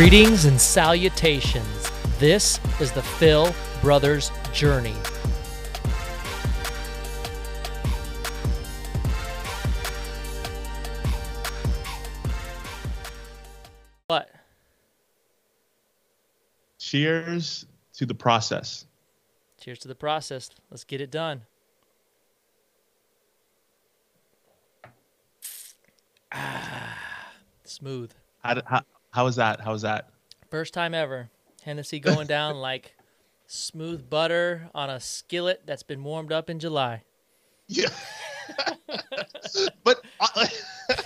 Greetings and salutations. This is the Phil Brothers Journey. What? Cheers to the process. Cheers to the process. Let's get it done. Ah, smooth. How, how, how was that? How was that? First time ever. Hennessy going down like smooth butter on a skillet that's been warmed up in July. Yeah. but I,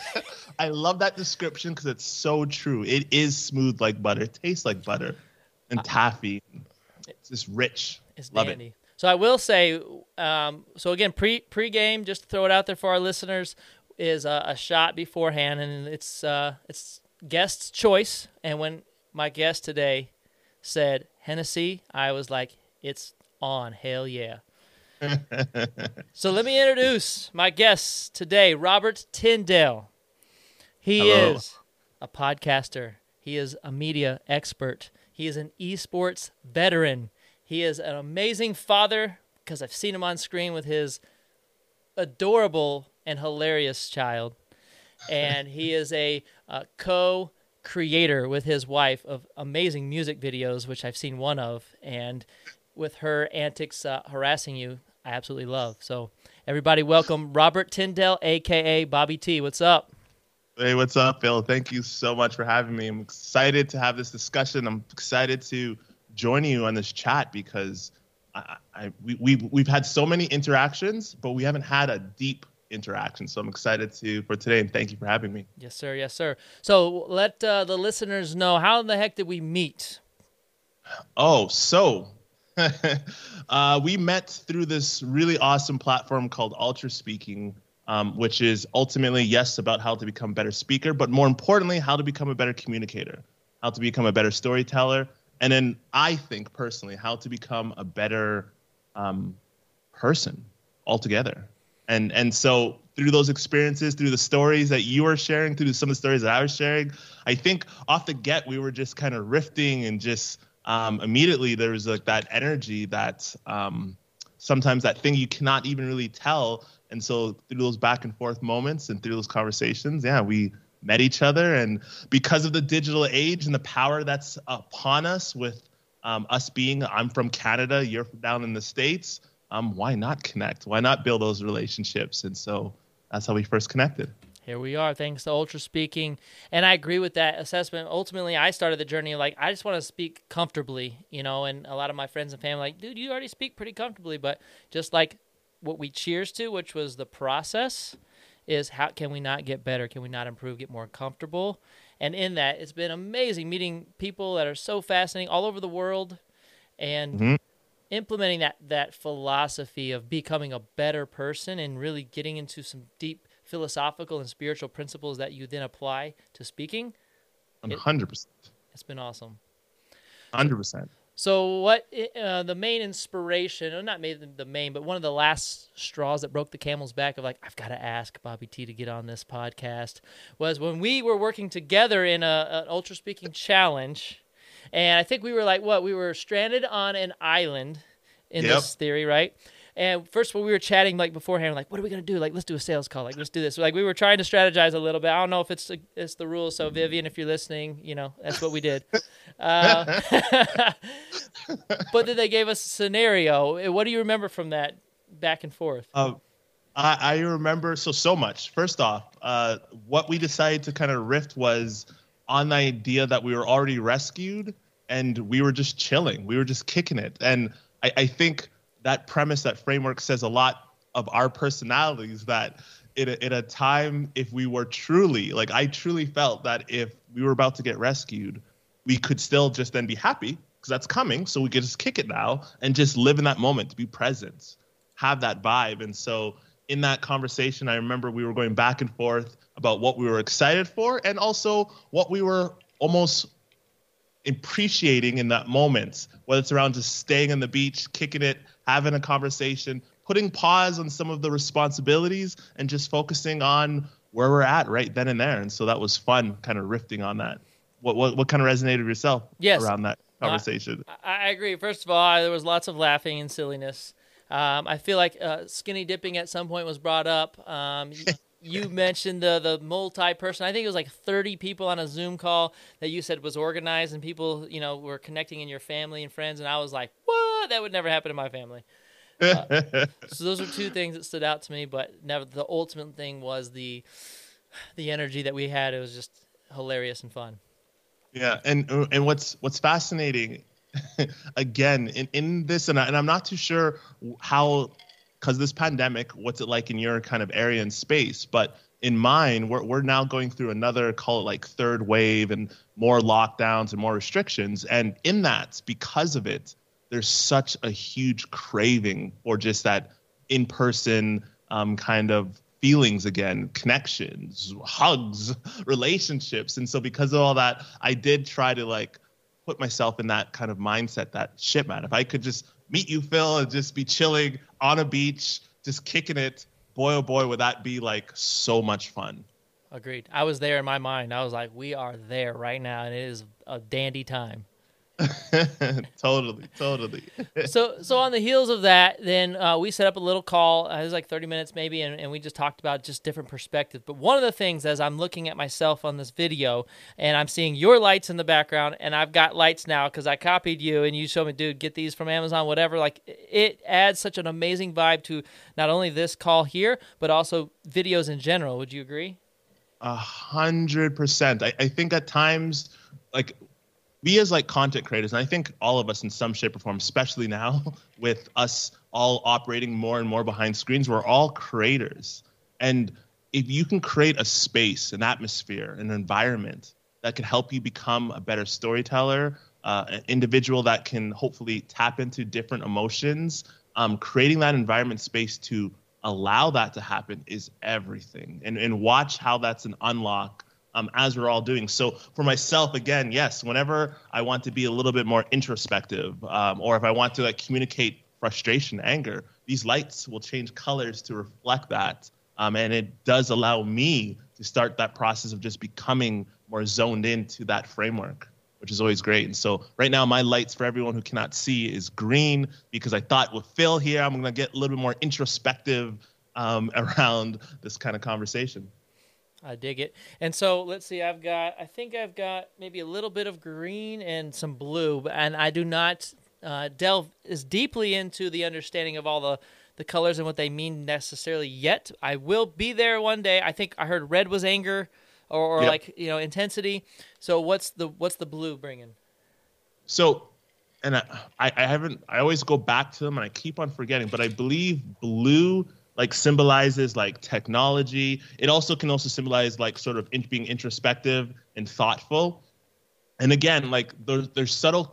I love that description because it's so true. It is smooth like butter. It tastes like butter and taffy. It's just rich. It's Love it. dandy. So I will say, um, so again, pre pre-game, just to throw it out there for our listeners, is a, a shot beforehand, and it's uh, it's guest's choice. And when my guest today said Hennessy, I was like, it's on, hell yeah. so let me introduce my guest today, Robert Tyndale. He Hello. is a podcaster. He is a media expert. He is an esports veteran. He is an amazing father because I've seen him on screen with his adorable and hilarious child. And he is a uh, co creator with his wife of amazing music videos, which I've seen one of. And with her antics uh, harassing you, I absolutely love. So, everybody, welcome Robert Tyndale, aka Bobby T. What's up? Hey, what's up, Phil? Thank you so much for having me. I'm excited to have this discussion. I'm excited to join you on this chat because I, I we, we we've had so many interactions, but we haven't had a deep interaction. So I'm excited to for today, and thank you for having me. Yes, sir. Yes, sir. So, let uh, the listeners know how in the heck did we meet? Oh, so uh, we met through this really awesome platform called Ultra Speaking, um, which is ultimately, yes, about how to become a better speaker, but more importantly, how to become a better communicator, how to become a better storyteller, and then I think personally, how to become a better um, person altogether. And and so through those experiences, through the stories that you were sharing, through some of the stories that I was sharing, I think off the get we were just kind of rifting and just um, immediately there was like that energy that um, sometimes that thing you cannot even really tell. And so through those back and forth moments and through those conversations, yeah, we met each other. And because of the digital age and the power that's upon us with um, us being, I'm from Canada, you're down in the States, um, why not connect? Why not build those relationships? And so that's how we first connected. Here we are, thanks to Ultra Speaking. And I agree with that assessment. Ultimately, I started the journey like, I just want to speak comfortably, you know, and a lot of my friends and family, like, dude, you already speak pretty comfortably. But just like what we cheers to, which was the process, is how can we not get better? Can we not improve, get more comfortable? And in that, it's been amazing meeting people that are so fascinating all over the world and Mhm. Implementing that, that philosophy of becoming a better person and really getting into some deep philosophical and spiritual principles that you then apply to speaking. Hundred percent. It's been awesome. Hundred percent. So, what uh, the main inspiration, or not maybe the main, but one of the last straws that broke the camel's back of like, I've got to ask Bobby T to get on this podcast was when we were working together in a, an Ultra Speaking challenge. And I think we were like, what? We were stranded on an island in Yep. this theory, right? And first, when we were chatting like beforehand, like, what are we gonna do? Like, let's do a sales call. Like, let's do this. Like, we were trying to strategize a little bit. I don't know if it's it's the rule. So, Vivian, if you're listening, you know that's what we did. Uh, but then they gave us a scenario. What do you remember from that back and forth? Uh, I, I remember so so much. First off, uh, what we decided to kind of rift was on the idea that we were already rescued and we were just chilling. We were just kicking it. And I, I think that premise, that framework says a lot of our personalities that in a, in a time if we were truly like I truly felt that if we were about to get rescued, we could still just then be happy because that's coming. So we could just kick it now and just live in that moment, to be present, have that vibe. And so in that conversation, I remember we were going back and forth about what we were excited for and also what we were almost appreciating in that moment, whether it's around just staying on the beach, kicking it, having a conversation, putting pause on some of the responsibilities, and just focusing on where we're at right then and there. And so that was fun, kind of rifting on that what what, what kind of resonated with yourself Yes. around that conversation? I, I agree. First of all, there was lots of laughing and silliness. Um, I feel like uh, skinny dipping at some point was brought up. Um, you, mentioned the the multi person. I think it was like 30 people on a Zoom call that you said was organized, and people you know were connecting in your family and friends. And I was like, what? That would never happen in my family. So those are two things that stood out to me. But never, the ultimate thing was the the energy that we had. It was just hilarious and fun. Yeah, and and what's what's fascinating, again, in, in this, and, I, and I'm not too sure how, because this pandemic, what's it like in your kind of area and space, but in mine, we're we're now going through another call it like third wave and more lockdowns and more restrictions, and in that, because of it, there's such a huge craving for just that in person um, kind of feelings again, connections, hugs, relationships. And so because of all that, I did try to like put myself in that kind of mindset that shit, man, if I could just meet you, Phil, and just be chilling on a beach, just kicking it, boy, oh boy, would that be like so much fun. Agreed. I was there in my mind. I was like, we are there right now, and it is a dandy time. totally, totally. so, so on the heels of that, then uh, we set up a little call. Uh, it was like 30 minutes maybe, and, and we just talked about just different perspectives. But one of the things, as I'm looking at myself on this video, and I'm seeing your lights in the background, and I've got lights now because I copied you, and you showed me, dude, get these from Amazon, whatever. Like, it adds such an amazing vibe to not only this call here, but also videos in general. Would you agree? A hundred percent. I think at times, like we as like content creators, and I think all of us in some shape or form, especially now with us all operating more and more behind screens, we're all creators. And if you can create a space, an atmosphere, an environment that can help you become a better storyteller, uh, an individual that can hopefully tap into different emotions, um, creating that environment space to allow that to happen is everything. And and watch how that's an unlock um, as we're all doing. So for myself, again, yes, whenever I want to be a little bit more introspective, um, or if I want to like communicate frustration, anger, these lights will change colors to reflect that, um, and it does allow me to start that process of just becoming more zoned into that framework. Which is always great. And so, right now, my lights for everyone who cannot see is green because I thought with Phil here, I'm going to get a little bit more introspective um, around this kind of conversation. I dig it. And so let's see. I've got. I think I've got maybe a little bit of green and some blue, and I do not uh, delve as deeply into the understanding of all the the colors and what they mean necessarily yet. I will be there one day. I think I heard red was anger, or, or Yep. like you know intensity. So what's the what's the blue bringing? So, and I, I I haven't. I always go back to them, and I keep on forgetting. But I believe blue like symbolizes like technology. It also can also symbolize like sort of in, being introspective and thoughtful. And again, like there's there's subtle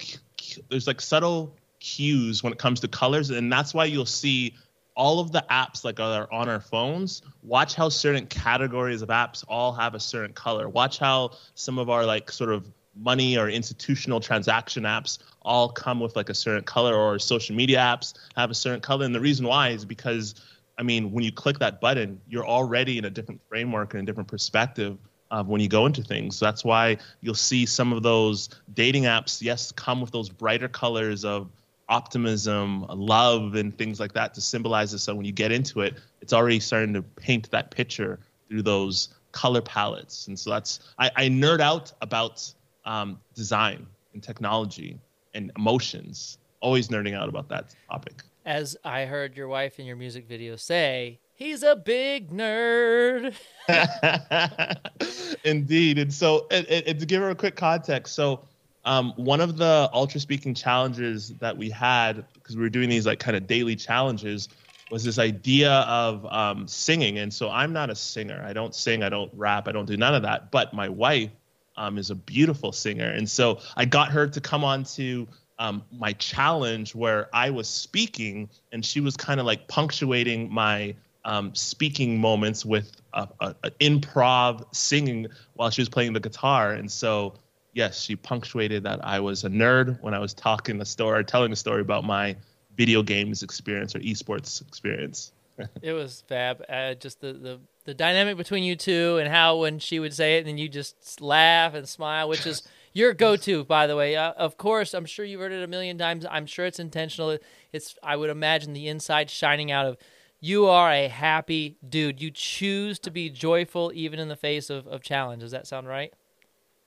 there's like subtle cues when it comes to colors, and that's why you'll see all of the apps like are on our phones. Watch how certain categories of apps all have a certain color. Watch how some of our like sort of money or institutional transaction apps all come with like a certain color or social media apps have a certain color and the reason why is because i mean when you click that button you're already in a different framework and a different perspective of when you go into things so that's why you'll see some of those dating apps yes come with those brighter colors of optimism love and things like that to symbolize it so when you get into it it's already starting to paint that picture through those color palettes and so that's i, I nerd out about um, design and technology and emotions. Always nerding out about that topic. As I heard your wife in your music video say, he's a big nerd. Indeed. And so, and, and- to give her a quick context, so um, one of the ultra speaking challenges that we had, because we were doing these like kind of daily challenges, was this idea of um, singing. And so I'm not a singer. I don't sing. I don't rap. I don't do none of that. But my wife um, is a beautiful singer. And so I got her to come on to um, my challenge where I was speaking and she was kind of like punctuating my um, speaking moments with a, a, a improv singing while she was playing the guitar. And so, yes, she punctuated that I was a nerd when I was talking the story, telling the story about my video games experience or esports experience. It was fab. Uh, just the, the the dynamic between you two and how when she would say it, and then you just laugh and smile, which is Your go-to, by the way. Uh, of course, I'm sure you've heard it a million times. I'm sure it's intentional. It's I would imagine the inside shining out of you are a happy dude. You choose to be joyful even in the face of, of challenge. Does that sound right?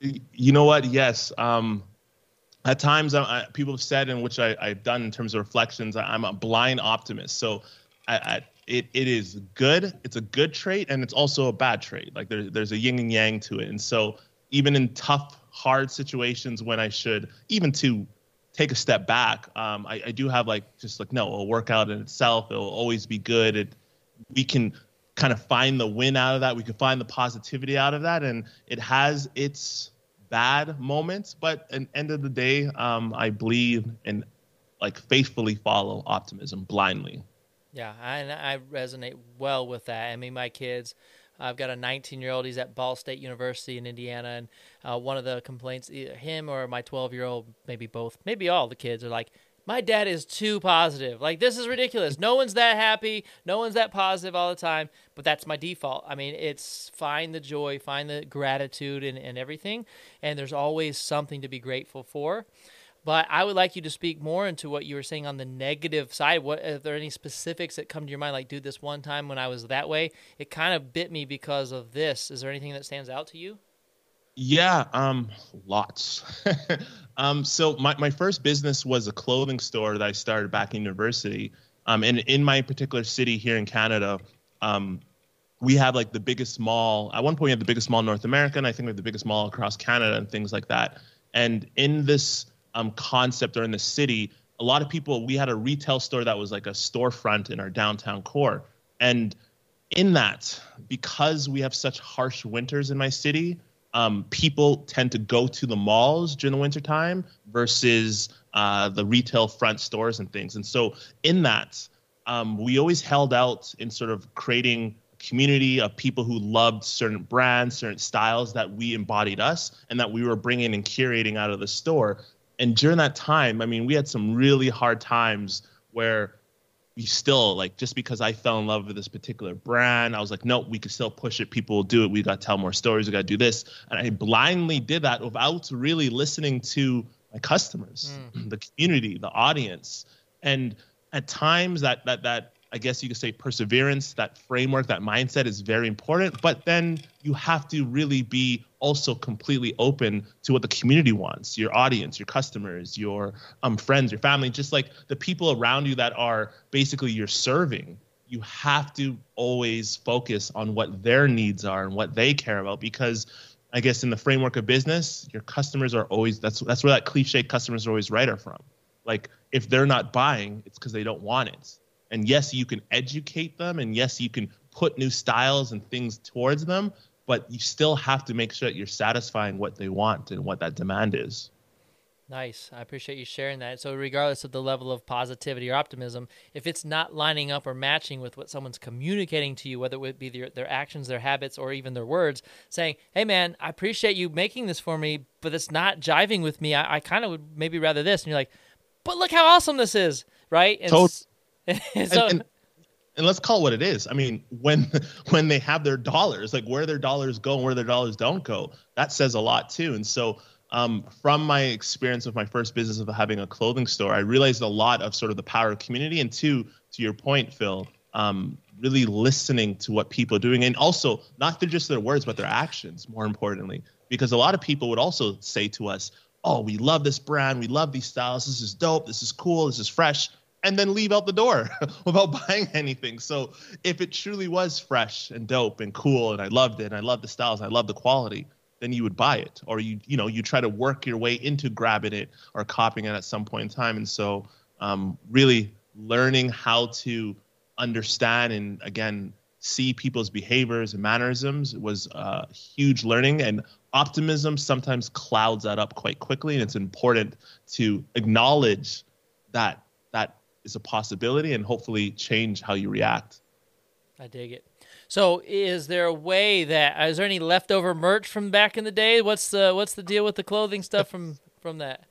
You know what? Yes. Um, at times, I, people have said, in which I, have done in terms of reflections, I, am a blind optimist. So I, I, it, it is good. It's a good trait, and it's also a bad trait. Like there, there's a yin and yang to it. And so even in tough, hard situations when I should, even to take a step back. Um, I, I, do have like just like no, it'll work out in itself. It'll always be good. It, we can kind of find the win out of that. We can find the positivity out of that, and it has its bad moments. But at the end of the day, um, I believe and like faithfully follow optimism blindly. Yeah, I, I resonate well with that. I mean, my kids I've got a 19 year old. He's at Ball State University in Indiana, and uh, one of the complaints, either him or my 12 year old, maybe both, maybe all the kids are like, my dad is too positive. Like this is ridiculous. No one's that happy. No one's that positive all the time. But that's my default. I mean, it's find the joy, find the gratitude and, and everything. And there's always something to be grateful for. But I would like you to speak more into what you were saying on the negative side. What are there any specifics that come to your mind? Like, dude, this one time when I was that way, it kind of bit me because of this. Is there anything that stands out to you? Yeah, um, lots. um, so my, my first business was a clothing store that I started back in university. Um, and in my particular city here in Canada, um, we have like the biggest mall. At one point, we had the biggest mall in North America, and I think we have the biggest mall across Canada and things like that. And in this um, concept or in the city, a lot of people, we had a retail store that was like a storefront in our downtown core. And in that, because we have such harsh winters in my city, um, people tend to go to the malls during the wintertime versus uh, the retail front stores and things. And so, in that, um, we always held out in sort of creating community of people who loved certain brands, certain styles that we embodied us, and that we were bringing and curating out of the store and during that time, I mean, we had some really hard times where we still like just because I fell in love with this particular brand, I was like, no, we could still push it. People will do it. We got to tell more stories. We got to do this, and I blindly did that without really listening to my customers, mm. the community, the audience, and at times that that that I guess you could say perseverance, that framework, that mindset is very important. But then you have to really be also completely open to what the community wants, your audience, your customers, your um, friends, your family, just like the people around you that are basically you're serving. You have to always focus on what their needs are and what they care about because I guess in the framework of business, your customers are always that's that's where that cliche customers are always right are from. Like if they're not buying, it's because they don't want it and yes, you can educate them, and yes, you can put new styles and things towards them, but you still have to make sure that you're satisfying what they want and what that demand is. Nice. I appreciate you sharing that. So, regardless of the level of positivity or optimism, if it's not lining up or matching with what someone's communicating to you, whether it be their, their actions, their habits, or even their words, saying, Hey, man, I appreciate you making this for me, but it's not jiving with me. I, I kind of would maybe rather this. And you're like, But look how awesome this is. Right. And totally. so, and, and, and, let's call it what it is. I mean, when when they have their dollars, like where their dollars go and where their dollars don't go, that says a lot too. And so, um, from my experience with my first business of having a clothing store, I realized a lot of sort of the power of community. And two, to your point, Phil, um, really listening to what people are doing, and also not through just their words, but their actions. More importantly, because a lot of people would also say to us, "Oh, we love this brand, we love these styles. This is dope. This is cool. This is fresh." And then leave out the door without buying anything. So if it truly was fresh and dope and cool and I loved it and I loved the styles, and I loved the quality, then you would buy it or you you know you try to work your way into grabbing it or copying it at some point in time. And so um, really learning how to understand and again see people's behaviors and mannerisms was a huge learning and optimism sometimes clouds that up quite quickly and it's important to acknowledge that that is a possibility and hopefully change how you react. I dig it. So, is there a way that is there any leftover merch from back in the day? What's the what's the deal with the clothing stuff from from that?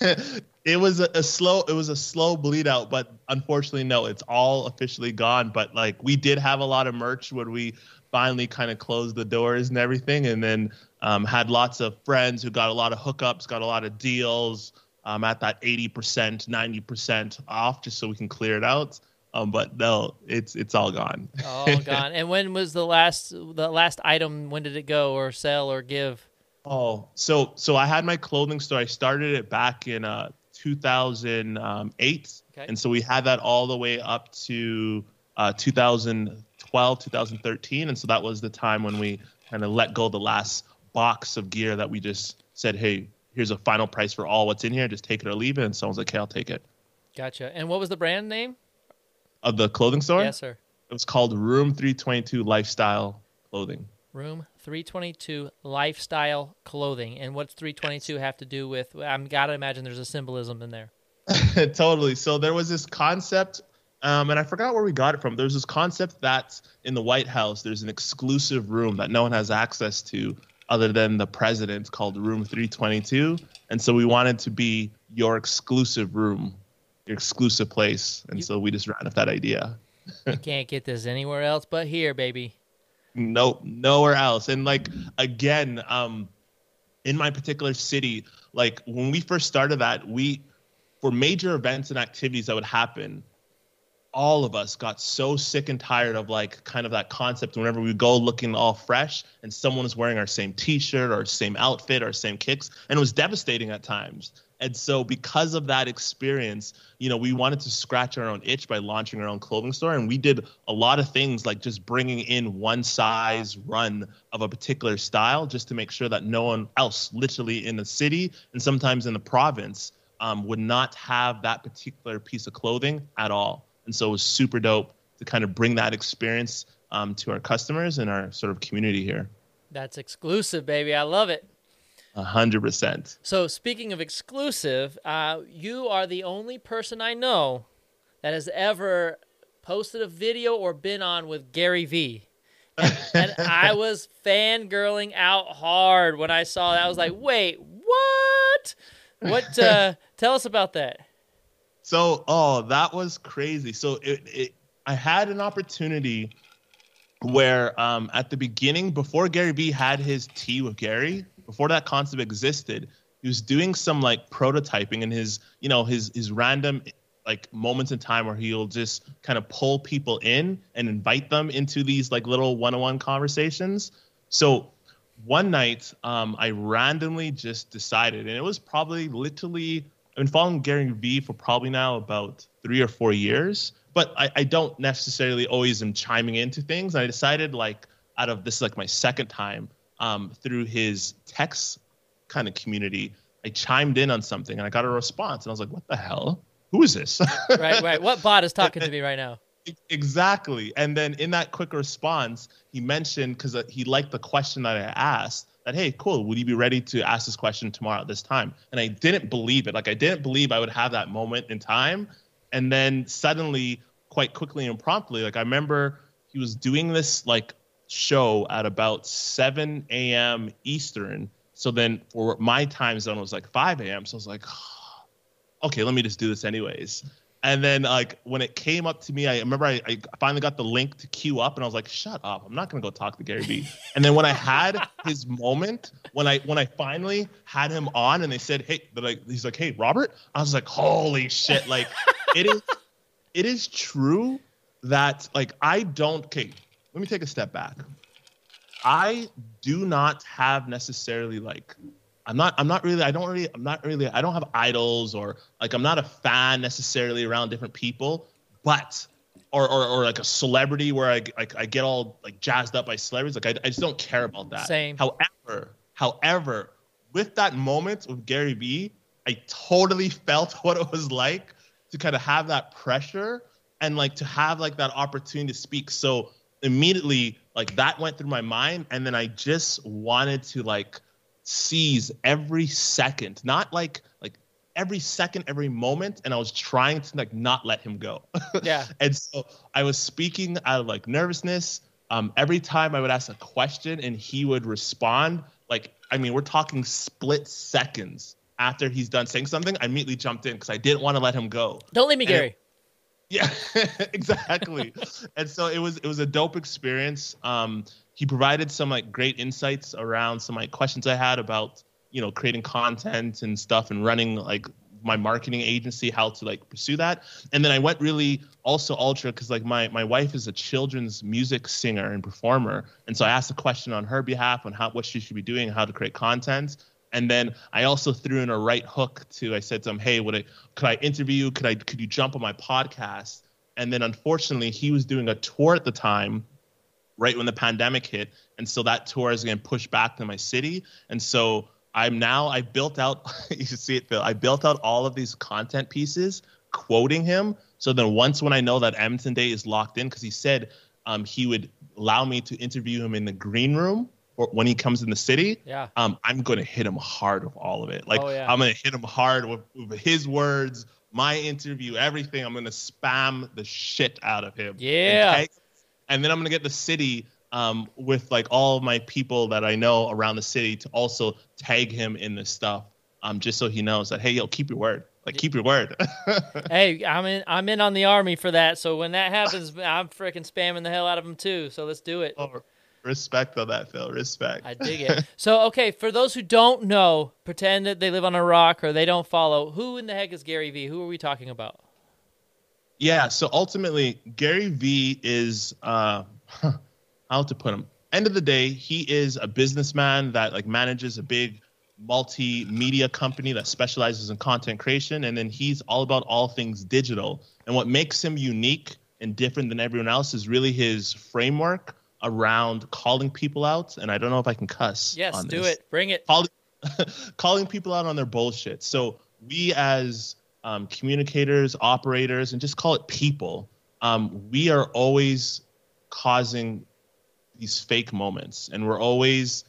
it was a, a, slow it was a slow bleed out but unfortunately no it's all officially gone but like we did have a lot of merch when we finally kind of closed the doors and everything and then um, had lots of friends who got a lot of hookups got a lot of deals um, at that 80% 90% off just so we can clear it out. Um, but no it's it's all gone. All gone. And when was the last the last item when did it go or sell or give? Oh, so so I had my clothing store. I started it back in uh 2008, okay. and so we had that all the way up to uh 2012, 2013, and so that was the time when we kind of let go the last box of gear that we just said, hey, here's a final price for all what's in here. Just take it or leave it. And someone's like, okay, I'll take it. Gotcha. And what was the brand name of the clothing store? Yes, sir. It was called Room 322 Lifestyle Clothing. Room 322 lifestyle clothing. And what's 322 have to do with? I'm gotta imagine there's a symbolism in there. totally. So there was this concept, um, and I forgot where we got it from. There's this concept that in the White House there's an exclusive room that no one has access to other than the president called Room 322. And so we wanted to be your exclusive room, your exclusive place. And you, so we just ran with that idea. you can't get this anywhere else but here, baby Nope, nowhere else and like again um in my particular city like when we first started that we for major events and activities that would happen all of us got so sick and tired of like kind of that concept whenever we go looking all fresh and someone is wearing our same t-shirt or same outfit or same kicks and it was devastating at times and so, because of that experience, you know, we wanted to scratch our own itch by launching our own clothing store. And we did a lot of things like just bringing in one size run of a particular style just to make sure that no one else, literally in the city and sometimes in the province, um, would not have that particular piece of clothing at all. And so, it was super dope to kind of bring that experience um, to our customers and our sort of community here. That's exclusive, baby. I love it. A hundred percent. So speaking of exclusive, uh, you are the only person I know that has ever posted a video or been on with Gary Vee. And, and I was fangirling out hard when I saw that. I was like, wait, what? What? Uh, tell us about that. So, oh, that was crazy. So, it, it, I had an opportunity where um, at the beginning, before Gary Vee had his tea with Gary, before that concept existed, he was doing some like prototyping in his, you know, his his random like moments in time where he'll just kind of pull people in and invite them into these like little one-on-one conversations. So one night, um, I randomly just decided, and it was probably literally I've been following Gary Vee for probably now about three or four years, but I, I don't necessarily always am chiming into things. I decided like out of this is like my second time um, through his text kind of community, I chimed in on something and I got a response, and I was like, "What the hell? Who is this?" right, right. What bot is talking to me right now? Exactly. And then in that quick response, he mentioned because uh, he liked the question that I asked that, hey, cool, would you be ready to ask this question tomorrow at this time? And I didn't believe it. Like, I didn't believe I would have that moment in time. And then suddenly, quite quickly and promptly, like, I remember he was doing this like show at about 7 a.m. Eastern. So then for my time zone, it was like 5 a.m. So I was like, okay, let me just do this anyways. And then like when it came up to me, I remember I, I finally got the link to queue up, and I was like, "Shut up! I'm not gonna go talk to Gary Vee." and then when I had his moment, when I when I finally had him on, and they said, "Hey," like he's like, "Hey, Robert," I was like, "Holy shit!" Like it is, it is true that like I don't. Okay, let me take a step back. I do not have necessarily like I'm not I'm not really I don't really I'm not really I don't have idols or like I'm not a fan necessarily around different people, but or or, or like a celebrity where I like I get all like jazzed up by celebrities. Like I, I just don't care about that. Same. However, however, with that moment with Gary Vee, I totally felt what it was like to kind of have that pressure and like to have like that opportunity to speak. So immediately like that went through my mind and then i just wanted to like seize every second not like like every second every moment and i was trying to like not let him go yeah and so i was speaking out of like nervousness um every time i would ask a question and he would respond like i mean we're talking split seconds after he's done saying something, I immediately jumped in because I didn't want to let him go. Don't leave me, And it- Gary. Yeah, exactly. and so it was it was a dope experience. Um, he provided some like great insights around some like questions I had about you know creating content and stuff and running like my marketing agency, how to like pursue that. And then I went really also ultra because like my my wife is a children's music singer and performer, and so I asked a question on her behalf on how what she should be doing, how to create content. And then I also threw in a right hook to I said to him, "Hey, would I could I interview you? Could I could you jump on my podcast?" And then unfortunately, he was doing a tour at the time, right when the pandemic hit, and so that tour is getting pushed back to my city. And so I'm now I built out you should see it, Phil. I built out all of these content pieces quoting him. So then once when I know that Edmonton Day is locked in, because he said um, he would allow me to interview him in the green room when he comes in the city Yeah. um, I'm going to hit him hard with all of it. Like Oh, yeah. I'm going to hit him hard with, with his words, my interview, everything. I'm going to spam the shit out of him. Yeah. tag- And, then I'm going to get the city um, with like all my people that I know around the city to also tag him in this stuff, um, just so he knows that hey, yo, keep your word. Like keep your word. Hey, I'm in. I'm in on the army for that. So when that happens, I'm freaking spamming the hell out of them too. So let's do it. Oh, respect on that, Phil. Respect. I dig it. So okay, for those who don't know, pretend that they live on a rock or they don't follow. Who in the heck is Gary Vee? Who are we talking about? Yeah, so ultimately, Gary Vee is uh, how to put him. End of the day, he is a businessman that like manages a big multimedia company that specializes in content creation, and then he's all about all things digital. And what makes him unique and different than everyone else is really his framework around calling people out. And I don't know if I can cuss. Yes, do this it. Bring it. calling calling people out on their bullshit. So we as um, communicators, operators, and just call it people, um, we are always causing these fake moments, and we're always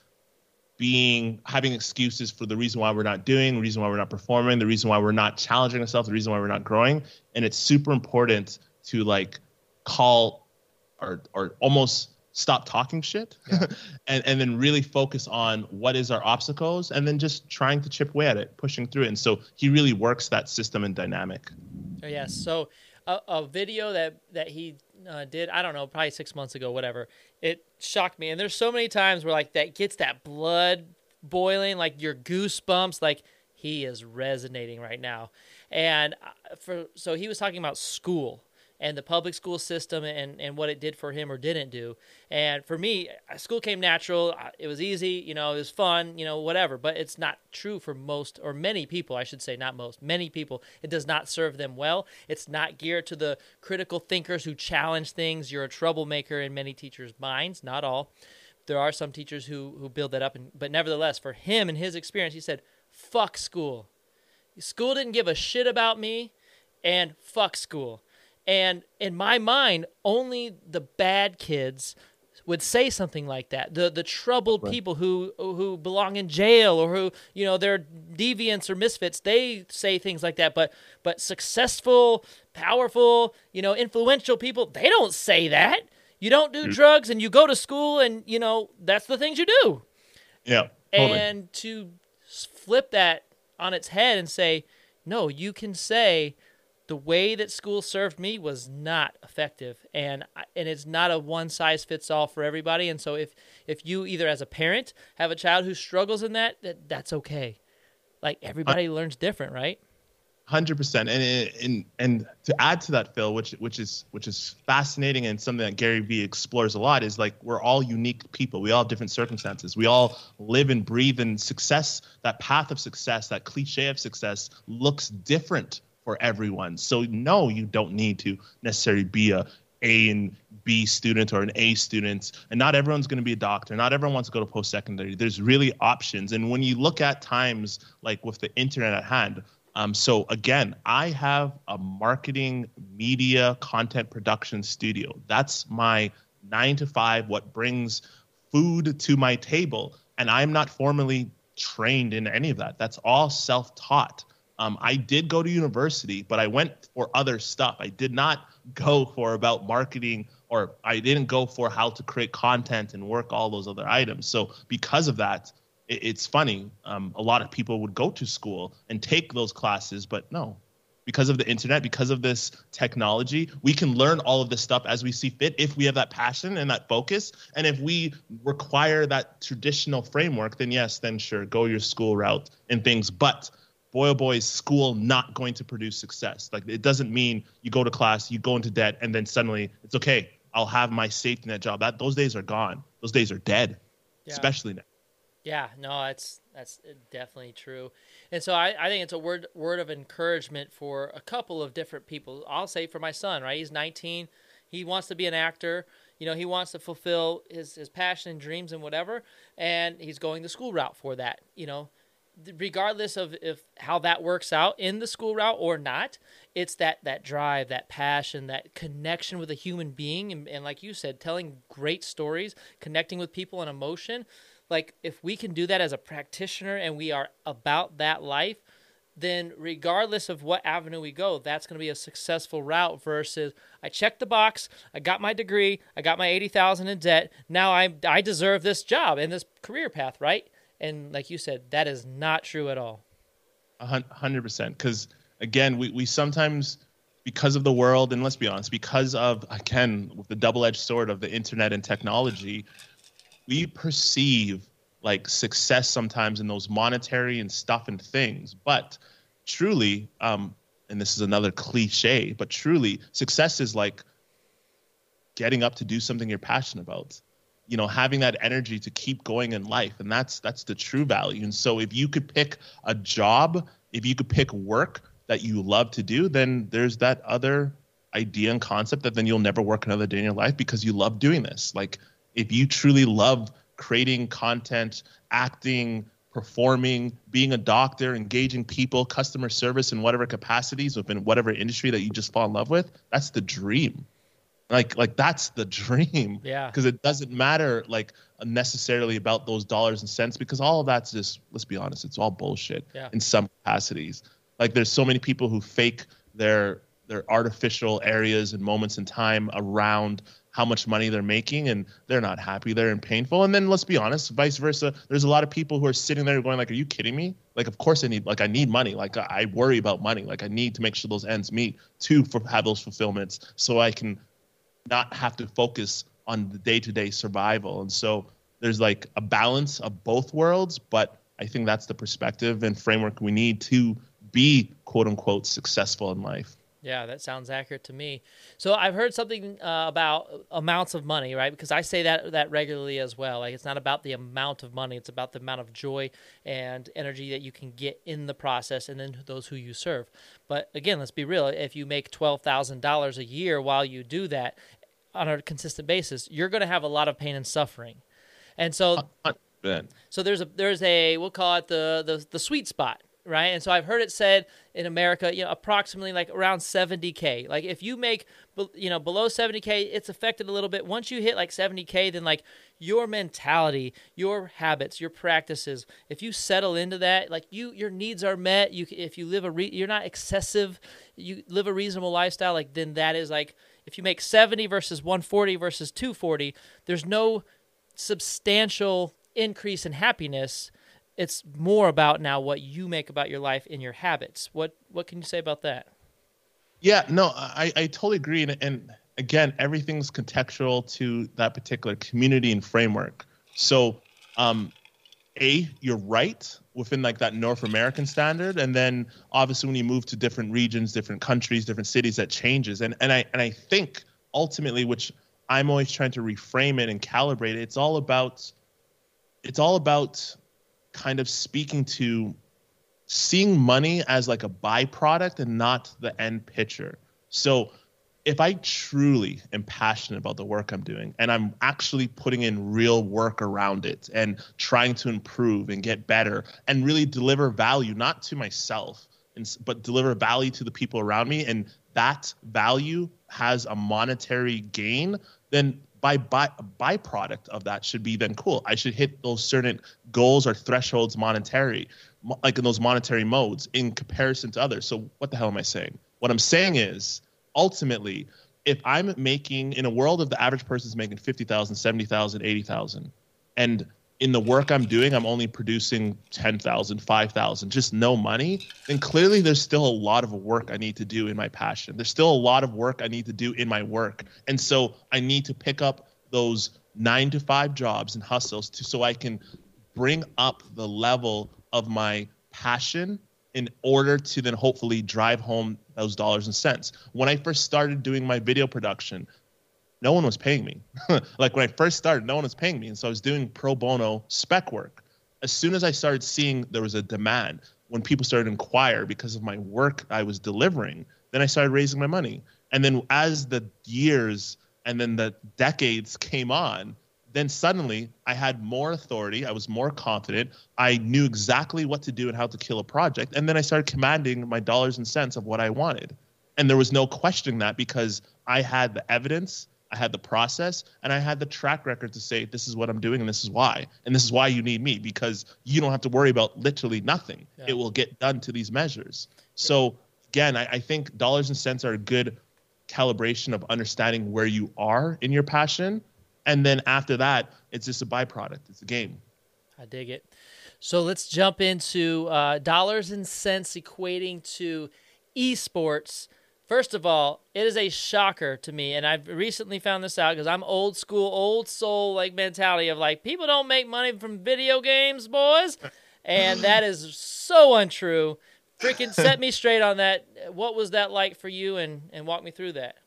being having excuses for the reason why we're not doing, the reason why we're not performing, the reason why we're not challenging ourselves, the reason why we're not growing. And it's super important to like call or or almost stop talking shit and and then really focus on what is our obstacles and then just trying to chip away at it pushing through it and so he really works that system and dynamic Oh, Yes. So a, a video that that he uh, did, I don't know, probably six months ago, whatever. It shocked me, and there's so many times where like that gets that blood boiling, like your goosebumps, like he is resonating right now. And uh, for so he was talking about school and the public school system and, and what it did for him or didn't do. And for me, uh, school came natural. It was easy, you know, it was fun, you know, whatever. But it's not true for most or many people, I should say, not most, many people. It does not serve them well. It's not geared to the critical thinkers who challenge things. You're a troublemaker in many teachers' minds, not all. There are some teachers who, who build that up. And, but nevertheless, for him and his experience, he said, fuck school. School didn't give a shit about me, and fuck school. And in my mind, only the bad kids would say something like that. The the troubled Right. people who who belong in jail or who you know they're deviants or misfits, they say things like that. But but successful, powerful, you know, influential people, they don't say that. You don't do mm. drugs and you go to school and you know that's the things you do yeah totally. and to flip that on its head and say, no, you can say the way that school served me was not effective, and and it's not a one size fits all for everybody. And so if if you either as a parent have a child who struggles in that, that that's okay. Like everybody learns different, right? Hundred percent, and and and to add to that, Phil, which which is which is fascinating and something that Gary Vee explores a lot, is like we're all unique people. We all have different circumstances. We all live and breathe and success. That path of success, that cliche of success, looks different for everyone. So no, you don't need to necessarily be a A and B student or an A student, and not everyone's going to be a doctor. Not everyone wants to go to post secondary. There's really options, and when you look at times like with the internet at hand um, so again, I have a marketing, media, content production studio. That's my nine to five. What brings food to my table, and I'm not formally trained in any of that. That's all self-taught. Um, I did go to university, but I went for other stuff. I did not go for about marketing, or I didn't go for how to create content and work all those other items. So because of that, it, it's funny. Um, a lot of people would go to school and take those classes, but no, because of the internet, because of this technology, we can learn all of this stuff as we see fit if we have that passion and that focus. And if we require that traditional framework, then yes, then sure, go your school route and things. But boy oh boy is school not going to produce success. Like it doesn't mean you go to class you go into debt and then suddenly it's okay i'll have my safety net job. That those days are gone. Those days are dead yeah. especially now. Yeah no that's that's definitely true. And so I, I think it's a word word of encouragement for a couple of different people. I'll say for my son right? He's 19 he wants to be an actor. You know he wants to fulfill his, his passion and dreams and whatever and he's going the school route for that you know regardless of if how that works out in the school route or not it's that that drive that passion that connection with a human being. And, and like you said telling great stories connecting with people and emotion. Like if we can do that as a practitioner and we are about that life then regardless of what avenue we go that's going to be a successful route versus i checked the box i got my degree i got my 80000 in debt now i i deserve this job and this career path right and like you said, that is not true at all. A hundred percent. Because again, we, we sometimes, because of the world, and let's be honest, because of again with the double-edged sword of the internet and technology, we perceive like success sometimes in those monetary and stuff and things. But truly, um, and this is another cliche, but truly, success is like getting up to do something you're passionate about you know having that energy to keep going in life and that's that's the true value. And so if you could pick a job if you could pick work that you love to do then there's that other idea and concept that then you'll never work another day in your life because you love doing this. Like if you truly love creating content acting performing being a doctor engaging people customer service in whatever capacities within whatever industry that you just fall in love with that's the dream like like that's the dream. Yeah. Because it doesn't matter like necessarily about those dollars and cents because all of that's just let's be honest it's all bullshit yeah. in some capacities. Like there's so many people who fake their their artificial areas and moments in time around how much money they're making and they're not happy they're in painful. And then let's be honest vice versa there's a lot of people who are sitting there going like are you kidding me? Like of course i need like i need money. Like i worry about money. Like i need to make sure those ends meet to for, have those fulfillments so i can not have to focus on the day-to-day survival. And so there's like a balance of both worlds but i think that's the perspective and framework we need to be quote unquote successful in life yeah, that sounds accurate to me. So I've heard something uh, about amounts of money, right? Because I say that that regularly as well. Like it's not about the amount of money; it's about the amount of joy and energy that you can get in the process, and then those who you serve. But again, let's be real: if you make twelve thousand dollars a year while you do that on a consistent basis, you're going to have a lot of pain and suffering. And so, so there's a there's a we'll call it the the the sweet spot right? And so I've heard it said in America, you know, approximately like around 70k. Like if you make, you know, below 70k, it's affected a little bit. Once you hit like 70k, then like your mentality, your habits, your practices, if you settle into that, like you, your needs are met. You, if you live a, re- you're not excessive, you live a reasonable lifestyle. Like then that is like if you make 70 versus 140 versus 240, there's no substantial increase in happiness it's more about now what you make about your life in your habits. What what can you say about that? Yeah, no, I, I totally agree. And, and again, everything's contextual to that particular community and framework. So, um, a, you're right within like that North American standard, and then obviously when you move to different regions, different countries, different cities, that changes. And and I and I think ultimately, which I'm always trying to reframe it and calibrate it, it's all about it's all about kind of speaking to seeing money as like a byproduct and not the end picture. So if I truly am passionate about the work I'm doing and I'm actually putting in real work around it and trying to improve and get better and really deliver value, not to myself, but deliver value to the people around me, and that value has a monetary gain, then by, by byproduct of that should be then cool. I should hit those certain goals or thresholds monetary, like in those monetary modes in comparison to others. So what the hell am I saying? What I'm saying is ultimately, if I'm making in a world of the average person is making 50,000, 70,000, 80,000 and in the work I'm doing, I'm only producing 10,000, 5,000, just no money, then clearly there's still a lot of work I need to do in my passion. There's still a lot of work I need to do in my work. And so I need to pick up those nine to five jobs and hustles to so I can bring up the level of my passion in order to then hopefully drive home those dollars and cents. When I first started doing my video production, no one was paying me. like when I first started, no one was paying me. And so I was doing pro bono spec work. As soon as I started seeing there was a demand, when people started to inquire because of my work I was delivering, then I started raising my money. And then as the years and then the decades came on, then suddenly I had more authority. I was more confident. I knew exactly what to do and how to kill a project. And then I started commanding my dollars and cents of what I wanted. And there was no questioning that because I had the evidence I had the process and I had the track record to say this is what I'm doing and this is why. And this is why you need me because you don't have to worry about literally nothing. Yeah. It will get done to these measures. So again, I, I think dollars and cents are a good calibration of understanding where you are in your passion. And then after that, it's just a byproduct. It's a game. I dig it. So let's jump into uh, dollars and cents equating to esports. First of all, it is a shocker to me, and I've recently found this out because I'm old school, old soul like mentality of like people don't make money from video games, boys, and that is so untrue. Freaking set me straight on that. What was that like for you, and and walk me through that.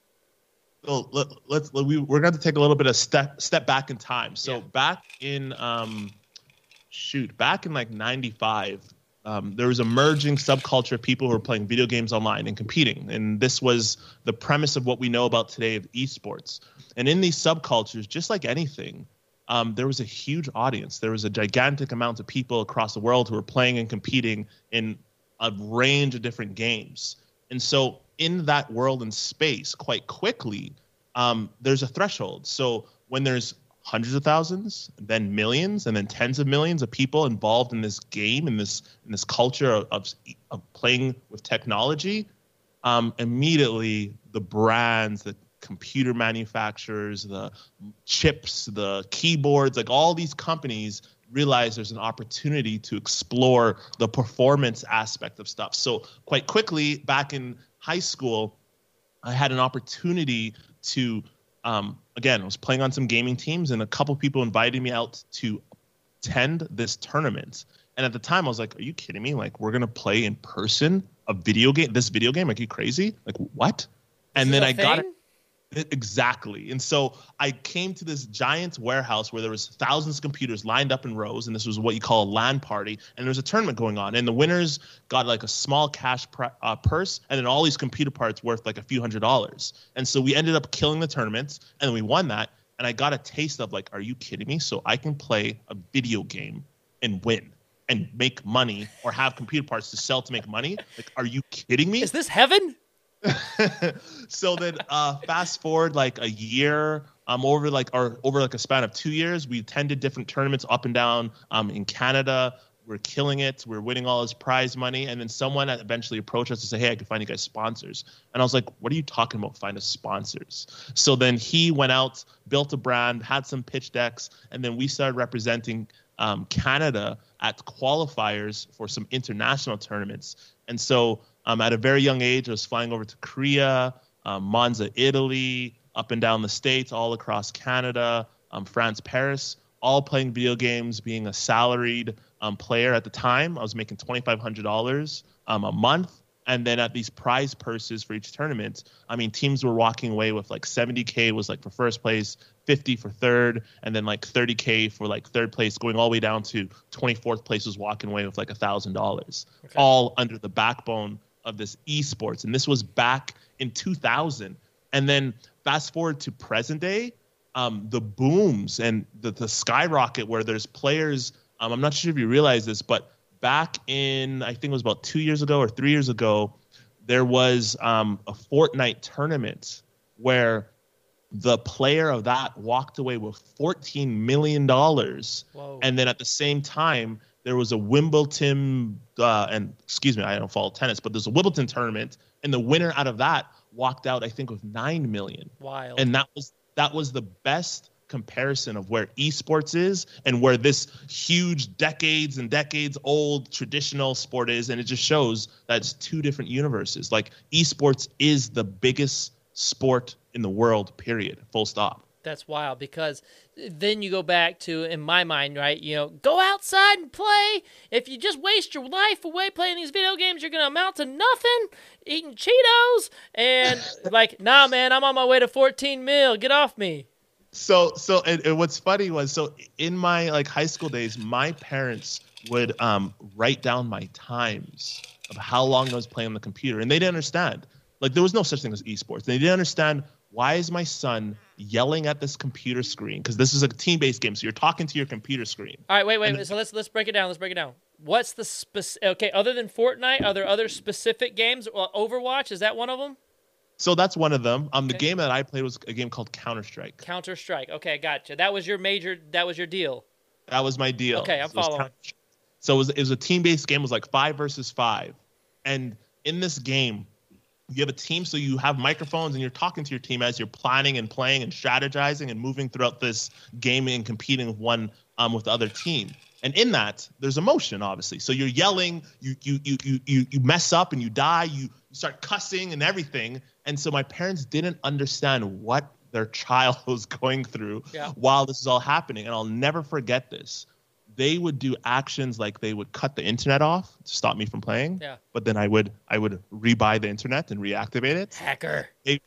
Well, let, let's let, we we're going to take a little bit of step step back in time. So yeah. back in um, shoot, back in like '95, um, there was emerging subculture of people who were playing video games online and competing. And this was the premise of what we know about today of esports. And in these subcultures, just like anything, um, there was a huge audience. There was a gigantic amount of people across the world who were playing and competing in a range of different games. And so, in that world and space, quite quickly, um, there's a threshold. So, when there's hundreds of thousands, then millions, and then tens of millions of people involved in this game, in this in this culture of of, of playing with technology. Um, immediately, the brands, the computer manufacturers, the chips, the keyboards, like all these companies realize there's an opportunity to explore the performance aspect of stuff. So quite quickly, back in high school, I had an opportunity to um, again, I was playing on some gaming teams, and a couple people invited me out to attend this tournament. And at the time, I was like, "Are you kidding me? Like, we're gonna play in person a video game? This video game? Like, you crazy? Like, what?" And then I thing? got it. Exactly. And so I came to this giant warehouse where there was thousands of computers lined up in rows, and this was what you call a LAN party. And there was a tournament going on, and the winners got like a small cash pr- uh, purse, and then all these computer parts worth like a few hundred dollars. And so we ended up killing the tournament, and we won that. And I got a taste of like, are you kidding me? So I can play a video game and win and make money, or have computer parts to sell to make money. Like, are you kidding me? Is this heaven? so then uh fast forward like a year um over like or over like a span of two years we attended different tournaments up and down um in canada. We're killing it. We're winning all this prize money. And then someone eventually approached us to say hey i can find you guys sponsors. And i was like what are you talking about find us sponsors? So then he went out built a brand had some pitch decks and then we started representing um, canada at qualifiers for some international tournaments. And so um, at a very young age, I was flying over to Korea, um, Monza, Italy, up and down the states, all across Canada, um, France, Paris, all playing video games, being a salaried um, player at the time. I was making $2,500 um, a month. And then at these prize purses for each tournament, I mean, teams were walking away with like 70K was like for first place, 50 for third, and then like 30K for like third place, going all the way down to 24th place was walking away with like a $1,000, okay. all under the backbone of this esports, and this was back in 2000. And then fast forward to present day, um, the booms and the, the skyrocket where there's players. Um, I'm not sure if you realize this, but back in I think it was about two years ago or three years ago, there was um, a Fortnite tournament where the player of that walked away with 14 million dollars, and then at the same time there was a Wimbledon, uh, and excuse me, I don't follow tennis, but there's a Wimbledon tournament, and the winner out of that walked out, I think, with nine million. Wild. And that was that was the best comparison of where esports is and where this huge decades and decades old traditional sport is and it just shows that it's two different universes like esports is the biggest sport in the world period full stop that's wild because then you go back to in my mind right you know go outside and play. If you just waste your life away playing these video games you're gonna amount to nothing. Eating cheetos and like nah man i'm on my way to 14 mil. Get off me. So so and, and what's funny was so in my like high school days my parents would um write down my times of how long i was playing on the computer and they didn't understand. Like there was no such thing as esports. They didn't understand why is my son yelling at this computer screen because this is a team-based game so you're talking to your computer screen all right wait wait, wait. so let's let's break it down let's break it down what's the specific okay other than fortnite are there other specific games overwatch is that one of them so that's one of them. Um, the game that I played was a game called Counter Strike. Counter Strike. Okay, gotcha. That was your major. That was your deal. That was my deal. Okay, I'm so following. so it was, it was a team based game. It was like five versus five, and in this game, you have a team, so you have microphones and you're talking to your team as you're planning and playing and strategizing and moving throughout this gaming and competing with one um, with the other team. And in that, there's emotion, obviously. So you're yelling, you you you you you, mess up and you die, you, you start cussing and everything. And so my parents didn't understand what their child was going through yeah. while this is all happening. And I'll never forget this. They would do actions like they would cut the internet off to stop me from playing. Yeah. But then I would I would rebuy the internet and reactivate it. Hacker. They,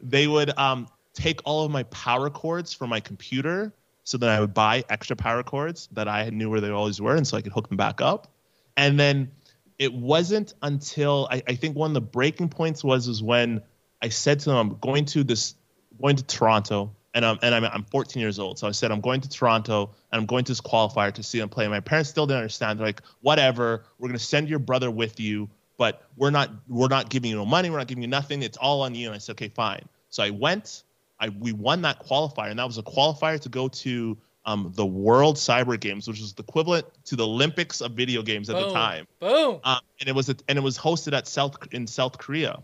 they would um, take all of my power cords from my computer so then I would buy extra power cords that I knew where they always were, and so I could hook them back up. And then it wasn't until I, I think one of the breaking points was was when I said to them, "I'm going to this, going to Toronto, and I'm and I'm, I'm 14 years old." So I said, "I'm going to Toronto, and I'm going to this qualifier to see them play." My parents still didn't understand. They're like, "Whatever, we're gonna send your brother with you, but we're not we're not giving you no money. We're not giving you nothing. It's all on you." And I said, "Okay, fine." So I went. I we won that qualifier, and that was a qualifier to go to um, the World Cyber Games, which was the equivalent to the Olympics of video games at Boom. the time. Boom. Um, and it was and it was hosted at South in South Korea.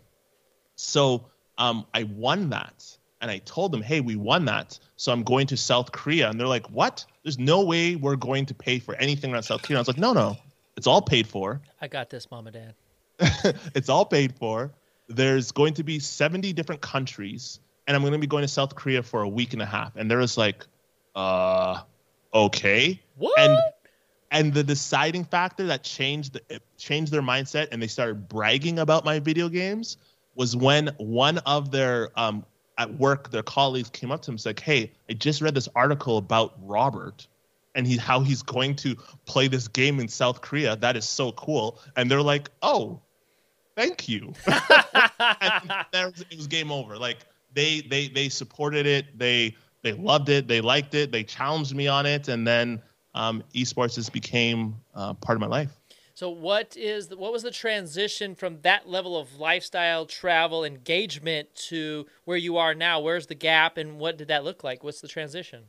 So um, I won that, and I told them, "Hey, we won that, so I'm going to South Korea." And they're like, "What? There's no way we're going to pay for anything around South Korea." I was like, "No, no, it's all paid for." I got this, mom and dad. it's all paid for. There's going to be 70 different countries and I'm going to be going to South Korea for a week and a half. And there was like, uh, okay. What? And and the deciding factor that changed the, changed their mindset and they started bragging about my video games was when one of their um at work their colleagues came up to him and said, "Hey, I just read this article about Robert." And he, how he's going to play this game in South Korea. That is so cool. And they're like, "Oh, thank you." and there, it was game over. Like they they they supported it. They they loved it. They liked it. They challenged me on it, and then um, esports just became uh, part of my life. So what is the, what was the transition from that level of lifestyle, travel, engagement to where you are now? Where's the gap, and what did that look like? What's the transition?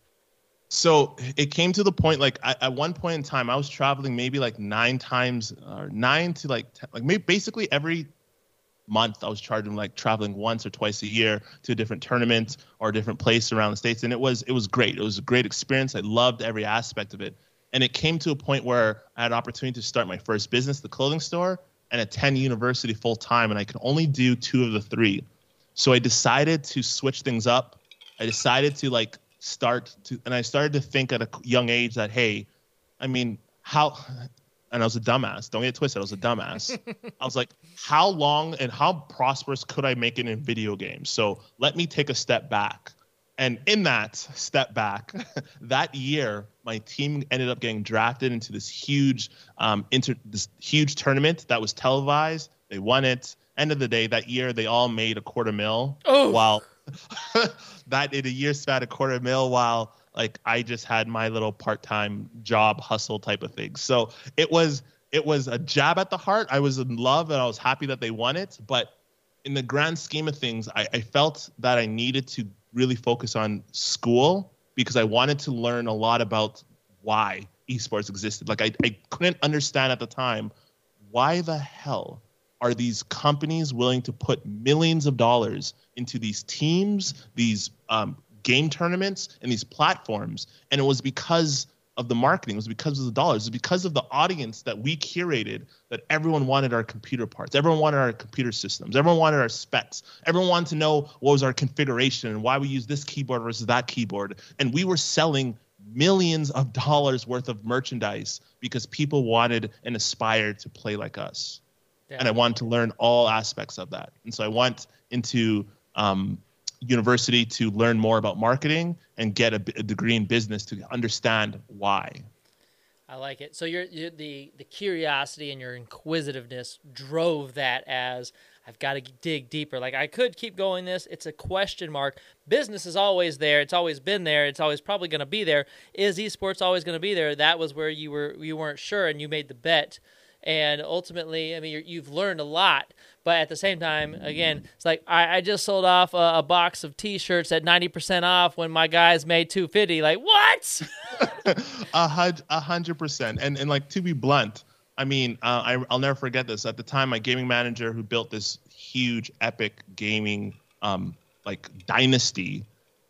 So it came to the point like I, at one point in time I was traveling maybe like nine times or nine to like ten, like maybe basically every month I was charging like traveling once or twice a year to a different tournament or a different place around the states, and it was it was great. It was a great experience. I loved every aspect of it, and it came to a point where I had an opportunity to start my first business, the clothing store, and attend university full time, and I could only do two of the three. So I decided to switch things up. I decided to like start to, and I started to think at a young age that hey, I mean, how and I was a dumbass. Don't get twisted. I was a dumbass. I was like, how long and how prosperous could I make it in video games? So let me take a step back. And in that step back, that year, my team ended up getting drafted into this huge, um, inter- this huge tournament that was televised. They won it. End of the day, that year they all made a quarter mil. Oh. While that in a year span, a quarter mil, while like I just had my little part-time job hustle type of thing. So it was it was a jab at the heart. I was in love and I was happy that they won it. But in the grand scheme of things, I, I felt that I needed to really focus on school because I wanted to learn a lot about why esports existed. Like I, I couldn't understand at the time why the hell are these companies willing to put millions of dollars into these teams, these um, game tournaments and these platforms. And it was because of the marketing, was because of the dollars, it was because of the audience that we curated that everyone wanted our computer parts, everyone wanted our computer systems, everyone wanted our specs, everyone wanted to know what was our configuration and why we use this keyboard versus that keyboard. And we were selling millions of dollars worth of merchandise because people wanted and aspired to play like us. Yeah. And I wanted to learn all aspects of that. And so I went into um, university to learn more about marketing and get a, a, degree in business to understand why. I like it. So your the the curiosity and your inquisitiveness drove that as I've got to dig deeper. Like I could keep going this. It's a question mark. Business is always there. It's always been there. It's always probably going to be there. Is esports always going to be there? That was where you were you weren't sure and you made the bet and ultimately, I mean, you've learned a lot. But at the same time, again, it's like I, I just sold off a, a, box of T-shirts at ninety percent off when my guys made two fifty. Like what? a hundred, percent. And and like to be blunt, I mean, uh, I, I'll never forget this. At the time, my gaming manager, who built this huge, epic gaming um, like dynasty,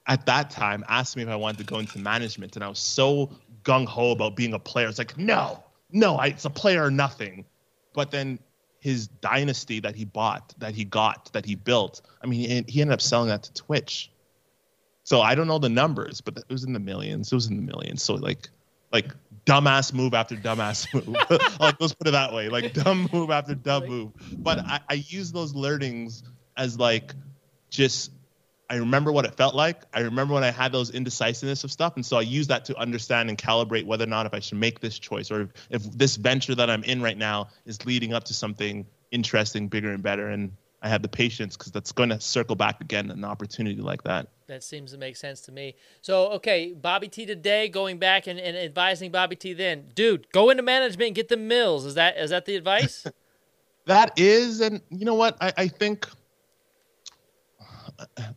at that time asked me if I wanted to go into management, and I was so gung ho about being a player. It's like no no, I, it's a player or nothing. But then his dynasty that he bought, that he got, that he built, I mean, he, he ended up selling that to Twitch. So I don't know the numbers, but it was in the millions. It was in the millions. So like, like dumbass move after dumbass move. like let's put it that way. Like dumb move after dumb move. But I, I use those learnings as like just I remember what it felt like. I remember when I had those indecisiveness of stuff, and so I use that to understand and calibrate whether or not if I should make this choice or if, if this venture that I'm in right now is leading up to something interesting, bigger, and better. And I have the patience because that's going to circle back again an opportunity like that. That seems to make sense to me. So, okay, Bobby T today, going back and, and advising Bobby T then, dude, go into management and get the mills. Is that is that the advice? that is, and you know what? I, I think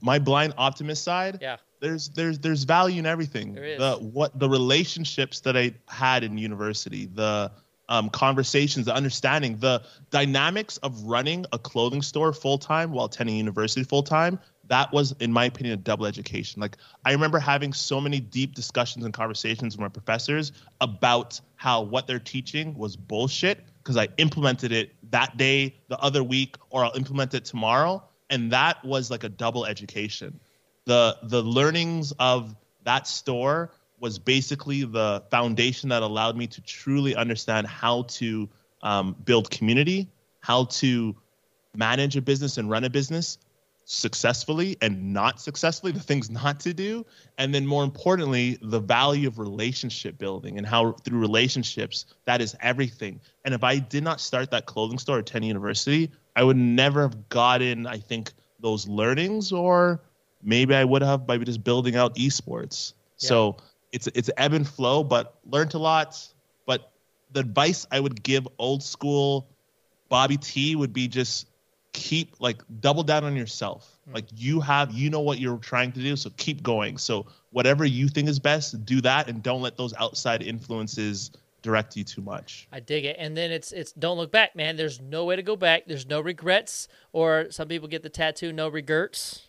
my blind optimist side. Yeah. There's there's there's value in everything. There is. The what the relationships that I had in university, the um, conversations, the understanding, the dynamics of running a clothing store full time while attending university full time. That was, in my opinion, a double education. Like I remember having so many deep discussions and conversations with my professors about how what they're teaching was bullshit because I implemented it that day, the other week, or I'll implement it tomorrow and that was like a double education. The the learnings of that store was basically the foundation that allowed me to truly understand how to um, build community, how to manage a business and run a business successfully and not successfully, the things not to do. And then more importantly, the value of relationship building and how through relationships, that is everything. And if I did not start that clothing store at 10 University, I would never have gotten, I think, those learnings, or maybe I would have by just building out esports. Yeah. So it's it's ebb and flow, but learned a lot. But the advice I would give old school Bobby T would be just keep like double down on yourself. Mm. Like you have you know what you're trying to do, so keep going. So whatever you think is best, do that and don't let those outside influences direct you too much. I dig it. And then it's it's don't look back, man. There's no way to go back. There's no regrets, or some people get the tattoo, no regrets.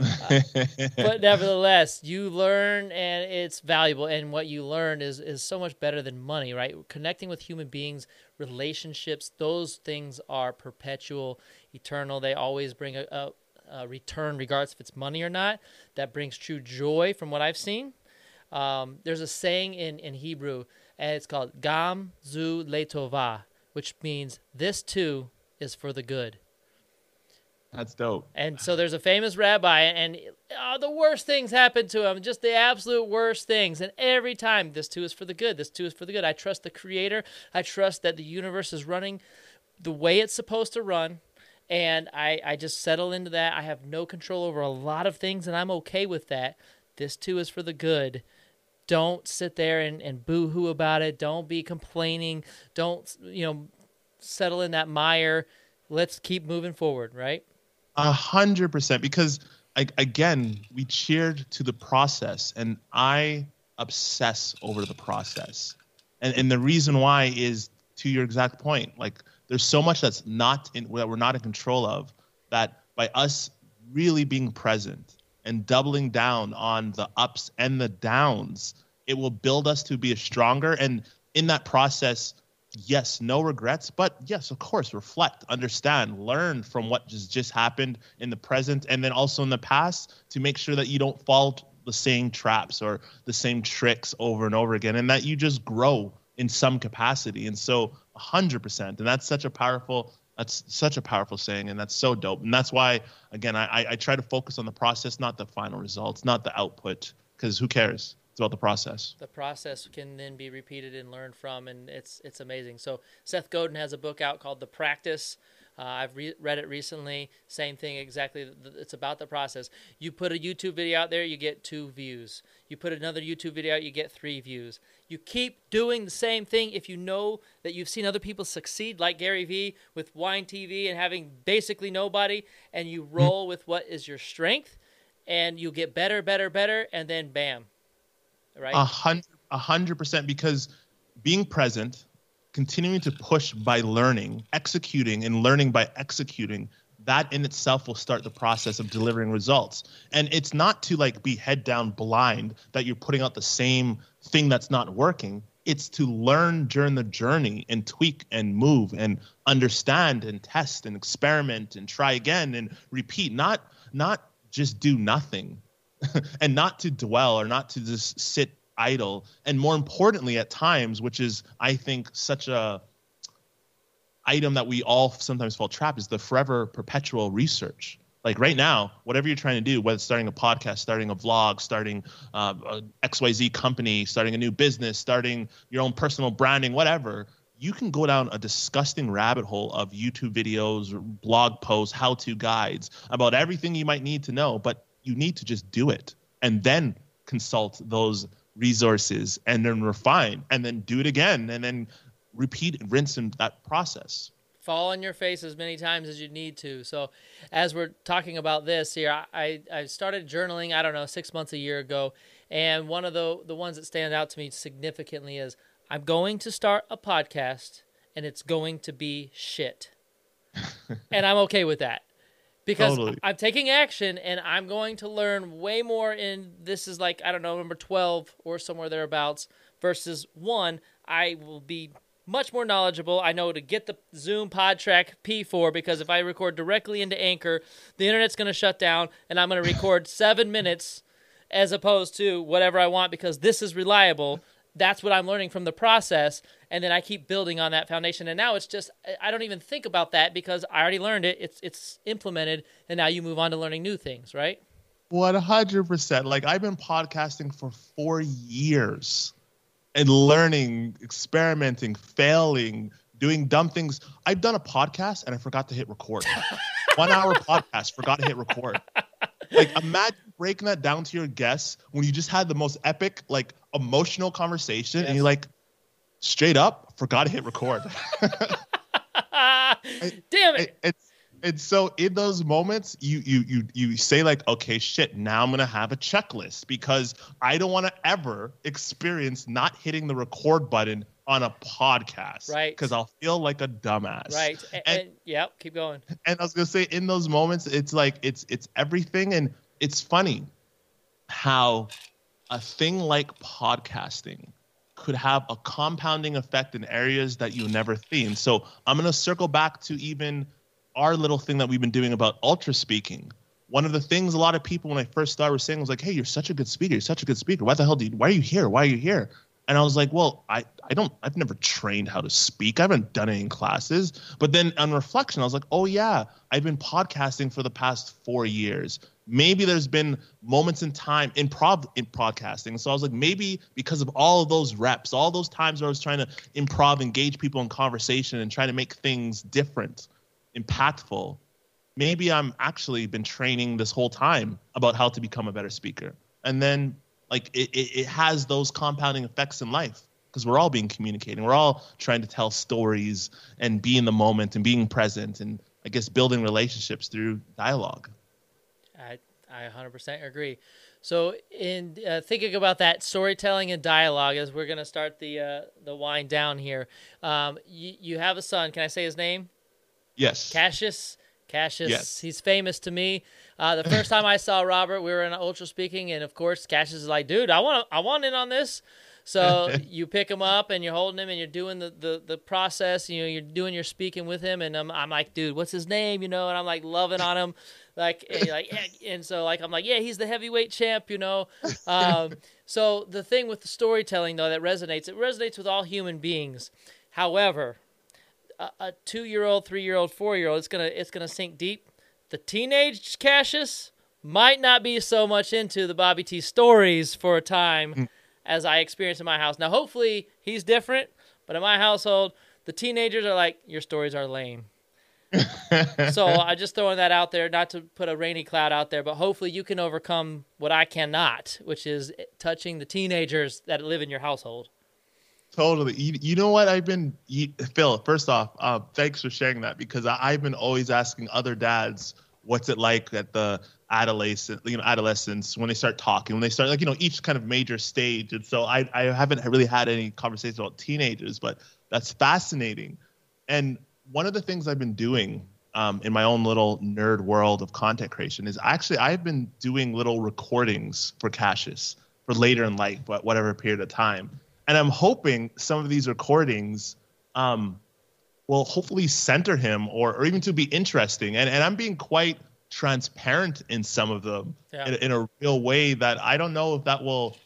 Uh, but nevertheless, you learn and it's valuable. And what you learn is is so much better than money, right? Connecting with human beings, relationships, those things are perpetual, eternal. They always bring a, a, a return, regardless if it's money or not. That brings true joy, from what I've seen. Um, there's a saying in in Hebrew and it's called Gam Zu Letova, which means this too is for the good. That's dope. And so there's a famous rabbi, and oh, the worst things happen to him, just the absolute worst things. And every time, this too is for the good. This too is for the good. I trust the Creator. I trust that the universe is running the way it's supposed to run. And I, I just settle into that. I have no control over a lot of things, and I'm okay with that. This too is for the good don't sit there and, and boo hoo about it. Don't be complaining. Don't, you know, settle in that mire. Let's keep moving forward, right? A hundred percent. Because again, we cheered to the process, and I obsess over the process. And and the reason why is to your exact point. Like there's so much that's not in that we're not in control of. That by us really being present, and doubling down on the ups and the downs, it will build us to be stronger. And in that process, yes, no regrets, but yes, of course, reflect, understand, learn from what just just happened in the present and then also in the past to make sure that you don't fall the same traps or the same tricks over and over again and that you just grow in some capacity. And so 100% and that's such a powerful that's such a powerful saying and that's so dope and that's why again i i try to focus on the process not the final results not the output because who cares it's about the process the process can then be repeated and learned from and it's it's amazing so seth godin has a book out called the practice uh, I've re- read it recently. Same thing, exactly. It's about the process. You put a YouTube video out there, you get two views. You put another YouTube video out, you get three views. You keep doing the same thing if you know that you've seen other people succeed, like Gary Vee with Wine TV and having basically nobody, and you hmm. roll with what is your strength, and you get better, better, better, and then bam, right? A hundred, a hundred percent. Because being present continuing to push by learning, executing, and learning by executing, that in itself will start the process of delivering results. And it's not to like be head down blind that you're putting out the same thing that's not working. It's to learn during the journey and tweak and move and understand and test and experiment and try again and repeat. Not not just do nothing and not to dwell or not to just sit idle and more importantly at times which is i think such a item that we all sometimes fall trapped is the forever perpetual research. Like right now whatever you're trying to do whether it's starting a podcast starting a vlog starting uh, a xyz company starting a new business starting your own personal branding whatever you can go down a disgusting rabbit hole of youtube videos blog posts how to guides about everything you might need to know but you need to just do it and then consult those resources and then refine and then do it again and then repeat and rinse in that process. Fall on your face as many times as you need to. So as we're talking about this here i i started journaling i don't know six months a year ago and one of the the ones that stand out to me significantly is i'm going to start a podcast and it's going to be shit. And i'm okay with that because totally. I'm taking action and I'm going to learn way more in this is like I don't know number 12 or somewhere thereabouts versus 1 I will be much more knowledgeable. I know to get the Zoom PodTrack P4 because if I record directly into Anchor, the internet's going to shut down and I'm going to record 7 minutes as opposed to whatever I want because this is reliable that's what I'm learning from the process. And then I keep building on that foundation. And now it's just, I don't even think about that because I already learned it. It's, it's implemented. And now you move on to learning new things, right? 100%. Like I've been podcasting for four years and learning, experimenting, failing, doing dumb things. I've done a podcast and I forgot to hit record. One hour podcast, forgot to hit record. Like imagine breaking that down to your guests when you just had the most epic, like emotional conversation, yes. and you're like, straight up, forgot to hit record. Damn it. it it's and so in those moments you you you you say like okay shit now i'm gonna have a checklist because i don't want to ever experience not hitting the record button on a podcast right. because i'll feel like a dumbass. Right. And, and, and yep keep going. And i was gonna say in those moments it's like it's it's everything. And it's funny how a thing like podcasting could have a compounding effect in areas that you never think. So I'm going to circle back to even our little thing that we've been doing about Ultraspeaking. One of the things a lot of people when I first started were saying was like, "Hey, you're such a good speaker. You're such a good speaker. Why the hell do you? Why are you here? Why are you here?" And I was like, "Well, I I don't. I've never trained how to speak. I haven't done any classes." But then on reflection, I was like, "Oh yeah, I've been podcasting for the past four years maybe there's been moments in time in prov in podcasting. So I was like, maybe because of all of those reps, all those times where I was trying to improv, engage people in conversation, and trying to make things different, impactful. Maybe I'm actually been training this whole time about how to become a better speaker. And then like it, it, it has those compounding effects in life because we're all being communicating. We're all trying to tell stories and be in the moment and being present and I guess building relationships through dialogue. I I 100% agree. So, in uh, thinking about that storytelling and dialogue, as we're going to start the uh, the wind down here, um, you, you have a son. Can I say his name? Yes. Cassius. Cassius. Yes. He's famous to me. Uh, the first time I saw Robert, we were in Ultraspeaking, and of course, Cassius is like, "Dude, I want, I want in on this." So you pick him up and you're holding him and you're doing the, the, the process. You know, you're doing your speaking with him, and I'm, I'm like, dude, what's his name? You know, and I'm like loving on him, like and like yeah. and so like I'm like, yeah, he's the heavyweight champ. You know, um, so the thing with the storytelling though that resonates, it resonates with all human beings. However, a, a two year old, three year old, four year old, it's gonna it's gonna sink deep. The teenage Cassius might not be so much into the Bobby T stories for a time. Mm as I experience in my house. Now, hopefully, he's different, but in my household, the teenagers are like, "Your stories are lame." so I just throwing that out there, not to put a rainy cloud out there, but hopefully you can overcome what I cannot, which is touching the teenagers that live in your household. Totally. You, you know what? I've been, you, Phil, first off, uh, thanks for sharing that because I, I've been always asking other dads, what's it like at the adolescent, you know, adolescence when they start talking, when they start like you know each kind of major stage. And so I I haven't really had any conversations about teenagers, but that's fascinating. And one of the things I've been doing um, in my own little nerd world of content creation is actually I've been doing little recordings for Cassius for later in life, but whatever period of time. And I'm hoping some of these recordings um, will hopefully center him or, or even to be interesting. And, and I'm being quite transparent in some of them yeah. in, in, a real way that I don't know if that will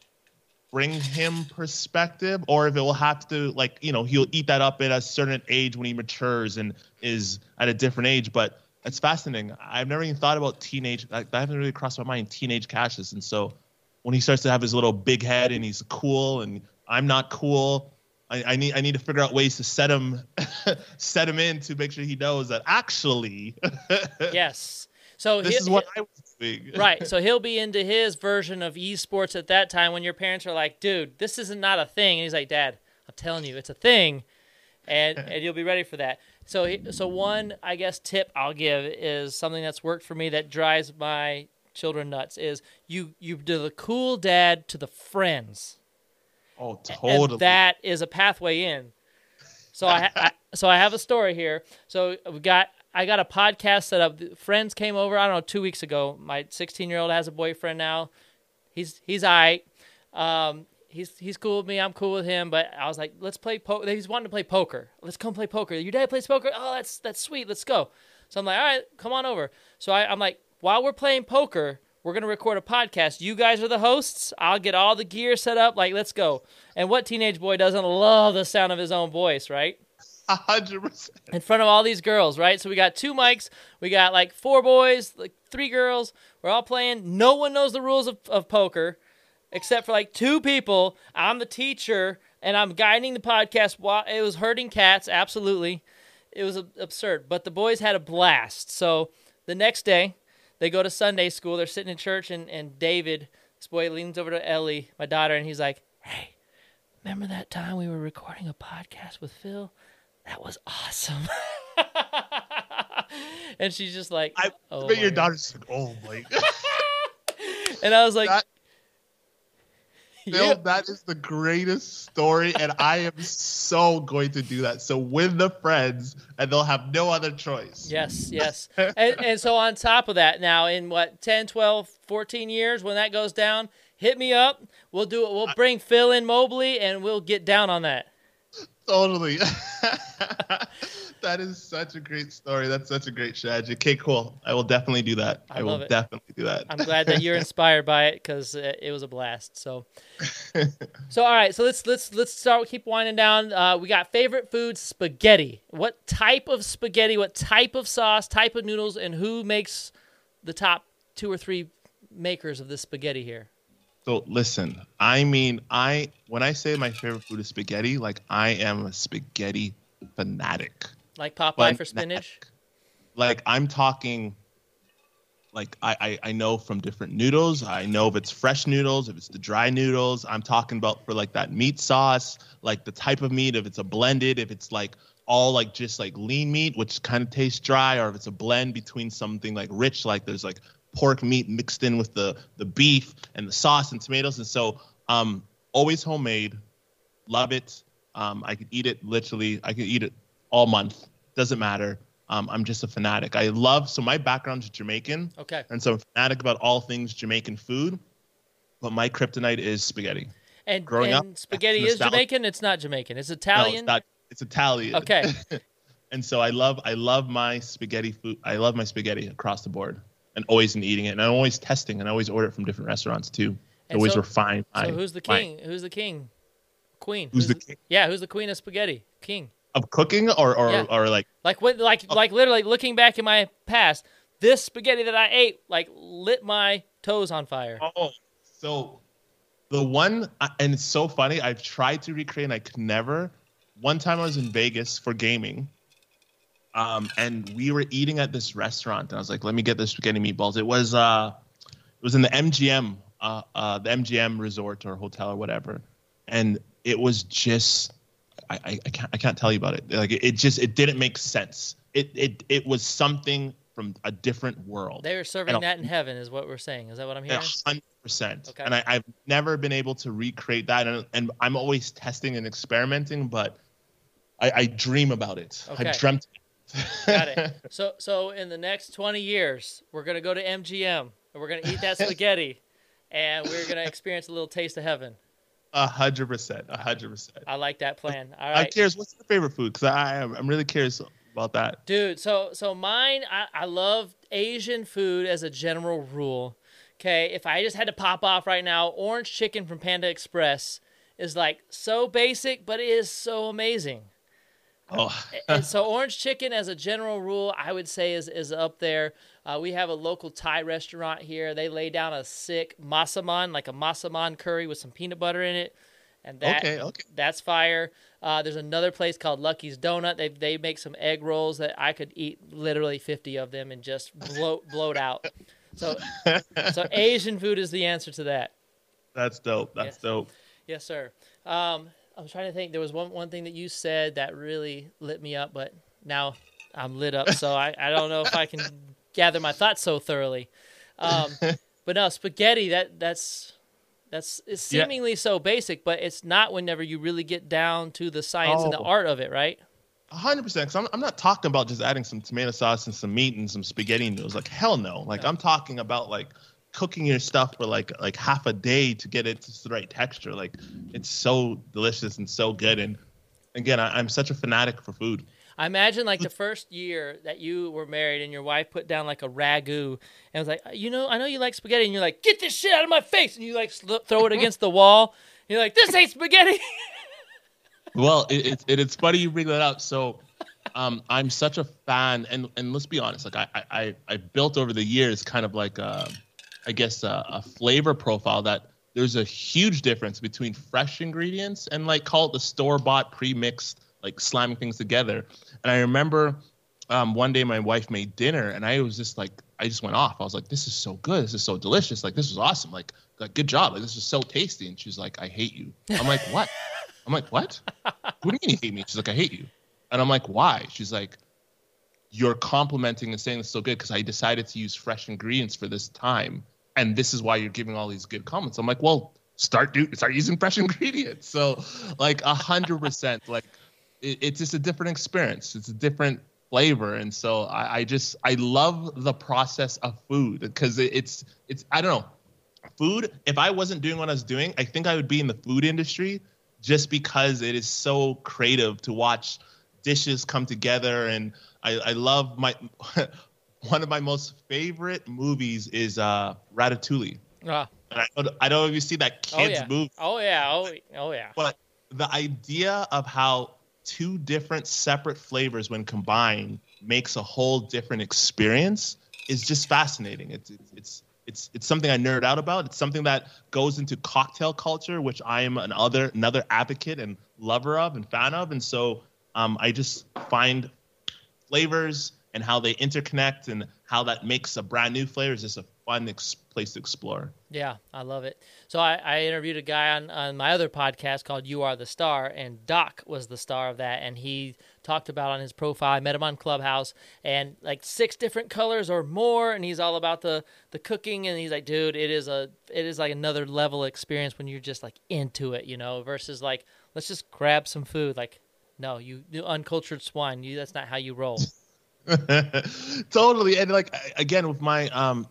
bring him perspective or if it will have to like you know he'll eat that up at a certain age when he matures and is at a different age but it's fascinating i've never even thought about teenage like, that haven't really crossed my mind teenage Cassius and so when he starts to have his little big head and he's cool and i'm not cool I, I, need I need to figure out ways to set him set him in to make sure he knows that actually yes so this is what I was doing. right. So he'll be into his version of esports at that time when your parents are like, dude, this isn't not a thing. And he's like, Dad, I'm telling you, it's a thing. And and you'll be ready for that. So he, so one I guess tip I'll give is something that's worked for me that drives my children nuts is you you do the cool dad to the friends. Oh, totally. And that is a pathway in. So I, I so I have a story here. So we got I got a podcast set up. Friends came over. I don't know two weeks ago. My 16 year old has a boyfriend now. He's he's alright. Um, he's he's cool with me. I'm cool with him. But I was like, let's play poker. He's wanting to play poker. Let's come play poker. Your dad plays poker. Oh, that's that's sweet. Let's go. So I'm like, all right, come on over. So I, I'm like, while we're playing poker, we're gonna record a podcast. You guys are the hosts. I'll get all the gear set up. Like, let's go. And what teenage boy doesn't love the sound of his own voice, right? A hundred percent. In front of all these girls, right? So we got two mics, we got like four boys, like three girls. We're all playing. No one knows the rules of, of poker, except for like two people. I'm the teacher, and I'm guiding the podcast. While it was hurting cats, absolutely. It was absurd, but the boys had a blast. So the next day, they go to Sunday school. They're sitting in church, and, and David, this boy, leans over to Ellie, my daughter, and he's like, "Hey, remember that time we were recording a podcast with Phil?" that was awesome. and she's just like, I oh bet your daughter's like, oh my. and I was like, that, Phil, that is the greatest story, and I am so going to do that. So win the friends, and they'll have no other choice. Yes, yes. and, and so on top of that, now in what 10, 12, 14 years, when that goes down, hit me up. We'll do it. We'll bring Phil in Mobley, and we'll get down on that. Totally. that is such a great story. That's such a great strategy. Okay, cool. I will definitely do that. I, I will it. definitely do that. I'm glad that you're inspired by it because it was a blast. So, so all right. So let's let's let's start. Keep winding down. Uh, we got favorite food spaghetti. What type of spaghetti? What type of sauce? Type of noodles? And who makes the top two or three makers of this spaghetti here? So listen, I mean, I when I say my favorite food is spaghetti, like I am a spaghetti fanatic. Like Popeye fanatic. for spinach. Like I'm talking. Like I, I I know from different noodles. I know if it's fresh noodles, if it's the dry noodles. I'm talking about for like that meat sauce, like the type of meat. If it's a blended, if it's like all like just like lean meat, which kind of tastes dry, or if it's a blend between something like rich, like there's like pork meat mixed in with the the beef and the sauce and tomatoes. And so, um, always homemade. Love it. Um, I could eat it literally. I could eat it all month. Doesn't matter. um, I'm just a fanatic. I love so my background's Jamaican, Okay. and so I'm fanatic about all things Jamaican food. But my kryptonite is spaghetti. And, Growing and up, spaghetti is Jamaican. It's not Jamaican. It's No, Italian. it's not. It's Italian. Okay. and so I love I love my spaghetti food. I love my spaghetti across the board, and always in eating it, and I'm always testing, and I always order it from different restaurants too. And always so- refine. so who's the king? Who's the king? Queen. Who's the king Yeah, who's the queen of spaghetti? King. of cooking, or or, Yeah. or like Like what? Like like literally looking back in my past, this spaghetti that I ate like lit my toes on fire. oh, so the one, and it's so funny. I've tried to recreate, and I could never. One time I was in Vegas for gaming, um, and we were eating at this restaurant, and I was like, "Let me get the spaghetti meatballs." It was uh, it was in the MGM, uh, uh, the MGM resort or hotel or whatever, and it was just, I, I, I can't, I can't tell you about it. Like it, it just, it didn't make sense. It, it, it was something from a different world. They were serving that in heaven, is what we're saying. Is that what I'm hearing? hundred percent. Okay. And I, I've never been able to recreate that, and, and I'm always testing and experimenting, but I, I dream about it. Okay. I dreamt. Got it. So so in the next 20 years, we're gonna go to MGM and we're gonna eat that spaghetti, and we're gonna experience a little taste of heaven. A hundred percent. A hundred percent. I like that plan. All I'm curious. What's your favorite food? Because I am. I'm really curious about that. Dude, so so mine, I, I love Asian food as a general rule. Okay, if I just had to pop off right now, orange chicken from Panda Express is like so basic, but it is so amazing. Oh, and so orange chicken as a general rule i would say is, is up there uh, we have a local thai restaurant here they lay down a sick masaman like a masaman curry with some peanut butter in it and that okay. Okay. that's fire uh, there's another place called lucky's donut they, they make some egg rolls that i could eat literally 50 of them and just bloat bloat out so so asian food is the answer to that That's dope. That's Yes. dope. Yes, sir. Um, I'm trying to think. There was one one thing that you said that really lit me up, but now I'm lit up, so I, I don't know if I can gather my thoughts so thoroughly. Um, but no, spaghetti. That that's that's it's Yeah. seemingly so basic, but it's not. Whenever you really get down to the science and the Oh. art of it, right? A hundred percent. Because I'm, I'm not talking about just adding some tomato sauce and some meat and some spaghetti noodles. Like hell no. Like No. I'm talking about like cooking your stuff for like like half a day to get it to the right texture. Like it's so delicious and so good. And again, I, I'm such a fanatic for food. I imagine like the first year that you were married and your wife put down like a ragu and was like, you know, I know you like spaghetti, and you're like, get this shit out of my face, and you like sl- throw it against the wall. You're like, this ain't spaghetti. Well, it, it, it, it's funny you bring that up. So, um, I'm such a fan, and and let's be honest, like I I I- I built over the years kind of like a, I guess a, a flavor profile that there's a huge difference between fresh ingredients and like call it the store bought pre mixed like slamming things together. And I remember um, one day my wife made dinner, and I was just like, I just went off. I was like, this is so good. This is so delicious. Like this was awesome. Like, like good job. Like this is so tasty. And she's like, I hate you. I'm like, what? I'm like, what? What do you mean you hate me? She's like, I hate you. And I'm like, why? She's like, you're complimenting and saying it's so good because I decided to use fresh ingredients for this time. And this is why you're giving all these good comments. I'm like, well, start do start using fresh ingredients. So like a hundred percent, like it, it's just a different experience. It's a different flavor. And so I, I just I love the process of food because it, it's it's I don't know. Food, if I wasn't doing what I was doing, I think I would be in the food industry just because it is so creative to watch dishes come together and I, I love my one of my most favorite movies is uh Ratatouille. Ah, And I, don't- I don't know if you see that oh kids yeah. movie, Oh yeah. Oh, oh yeah. but the idea of how two different separate flavors when combined makes a whole different experience is just fascinating. It's it's it's it's, it's something I nerd out about. It's something that goes into cocktail culture, which I am an other another advocate and lover of and fan of. And so um, I just find flavors and how they interconnect and how that makes a brand new flavor is just a fun ex- place to explore. Yeah, I love it. So I, I interviewed a guy on, on my other podcast called You Are the Star, and Doc was the star of that. And he talked about on his profile, I met him on Clubhouse, and like six different colors or more. And he's all about the, the cooking. And he's like, dude, it is a it is like another level experience when you're just like into it, you know, versus like, let's just grab some food. Like, no, you, you uncultured swine. You that's not how you roll. totally. And like again, with my um,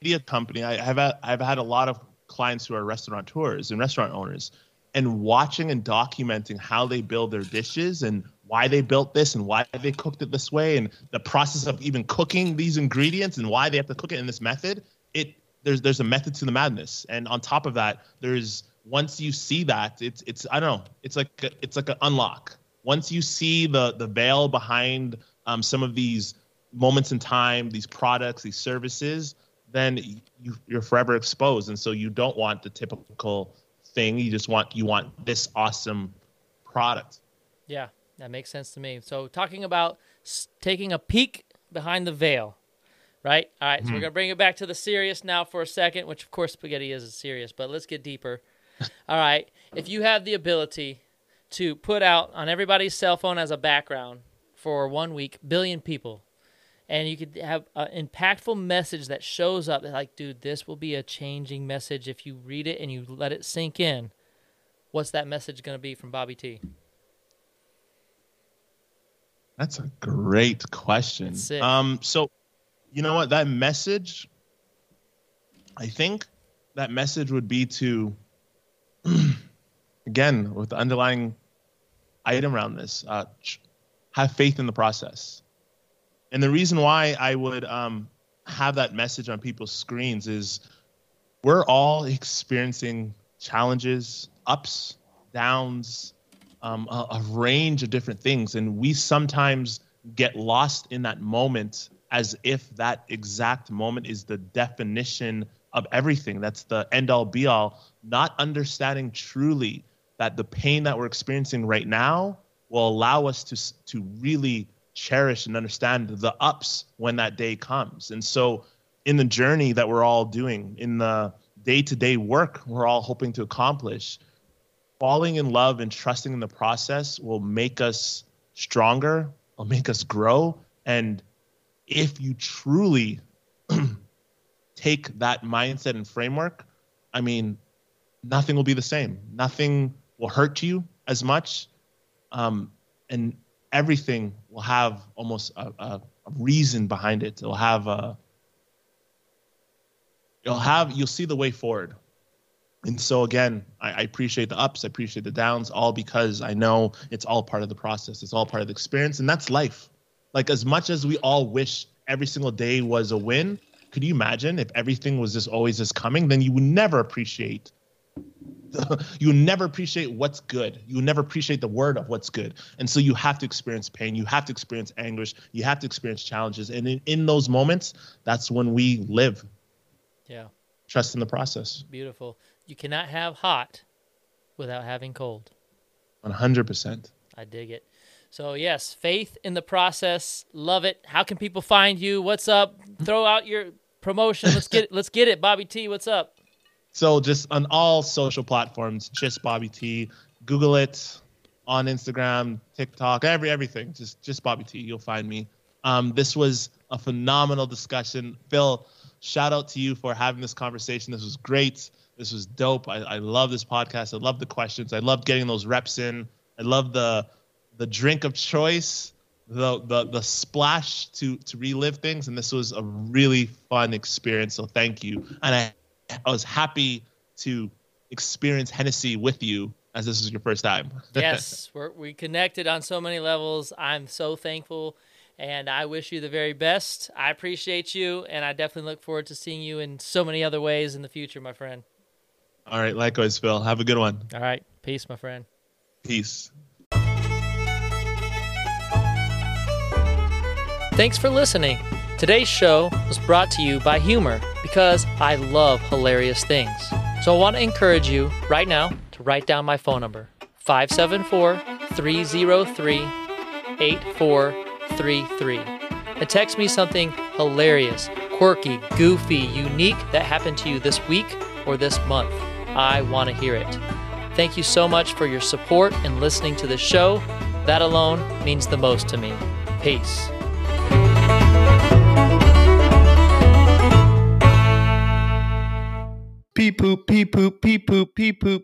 media company, I have had, I've had a lot of clients who are restaurateurs and restaurant owners, and watching and documenting how they build their dishes and why they built this and why they cooked it this way and the process of even cooking these ingredients and why they have to cook it in this method. It there's there's a method to the madness, and on top of that, there's once you see that, it's it's I don't know, it's like a, it's like an unlock. Once you see the the veil behind um, some of these moments in time, these products, these services, then you, you're forever exposed, and so you don't want the typical thing. You just want you want this awesome product. Yeah, that makes sense to me. So talking about taking a peek behind the veil, right? All right, so we're Mhm. gonna bring it back to the serious now for a second, which of course spaghetti is serious, but let's get deeper. All right, if you have the ability to put out on everybody's cell phone as a background for one week, billion people, and you could have an impactful message that shows up, like, dude, this will be a changing message if you read it and you let it sink in. What's that message gonna be from Bobby T? That's a great question. Um, so you know what? That message, I think that message would be to, again, with the underlying item around this, uh, ch- have faith in the process. And the reason why I would um, have that message on people's screens is we're all experiencing challenges, ups, downs, um, a, a range of different things. And we sometimes get lost in that moment as if that exact moment is the definition of everything. That's the end all be all, not understanding truly that the pain that we're experiencing right now will allow us to, to really cherish and understand the ups when that day comes. And so, in the journey that we're all doing, in the day to day work we're all hoping to accomplish, falling in love and trusting in the process will make us stronger, will make us grow. And if you truly take that mindset and framework, I mean, nothing will be the same. Nothing will hurt you as much. Um, and everything will have almost a, a, a reason behind it. It'll have a, you'll have, you'll see the way forward. And so again, I, I appreciate the ups, I appreciate the downs, all because I know it's all part of the process. It's all part of the experience, and that's life. Like as much as we all wish every single day was a win, could you imagine if everything was just always just coming? Then you would never appreciate. you never appreciate what's good. You never appreciate the word of what's good. And so you have to experience pain. You have to experience anguish. You have to experience challenges. And in, in those moments, that's when we live. Yeah. Trust in the process. Beautiful. You cannot have hot without having cold. 100%. I dig it. So yes, faith in the process. Love it. How can people find you? What's up? Throw out your promotion. Let's get it. let's get it. Bobby T, what's up? So just on all social platforms, just Bobby T. Google it on Instagram, TikTok, every everything. Just just Bobby T. You'll find me. Um, this was a phenomenal discussion. Phil, shout out to you for having this conversation. This was great. This was dope. I, I love this podcast. I love the questions. I love getting those reps in. I love the the drink of choice, the the the splash to to relive things. And this was a really fun experience. So thank you. And I I was happy to experience Hennessy with you as this is your first time. Yes, we're we connected on so many levels. I'm so thankful and I wish you the very best. I appreciate you and I definitely look forward to seeing you in so many other ways in the future, my friend. All right, likewise, Phil. Have a good one. All right. Peace, my friend. Peace. Thanks for listening. Today's show was brought to you by Humor because I love hilarious things. So I want to encourage you right now to write down my phone number 574 303 8433 and text me something hilarious, quirky, goofy, unique that happened to you this week or this month. I want to hear it. Thank you so much for your support and listening to the show. That alone means the most to me. Peace. Pee poop, pee poop, pee poop, pee poop.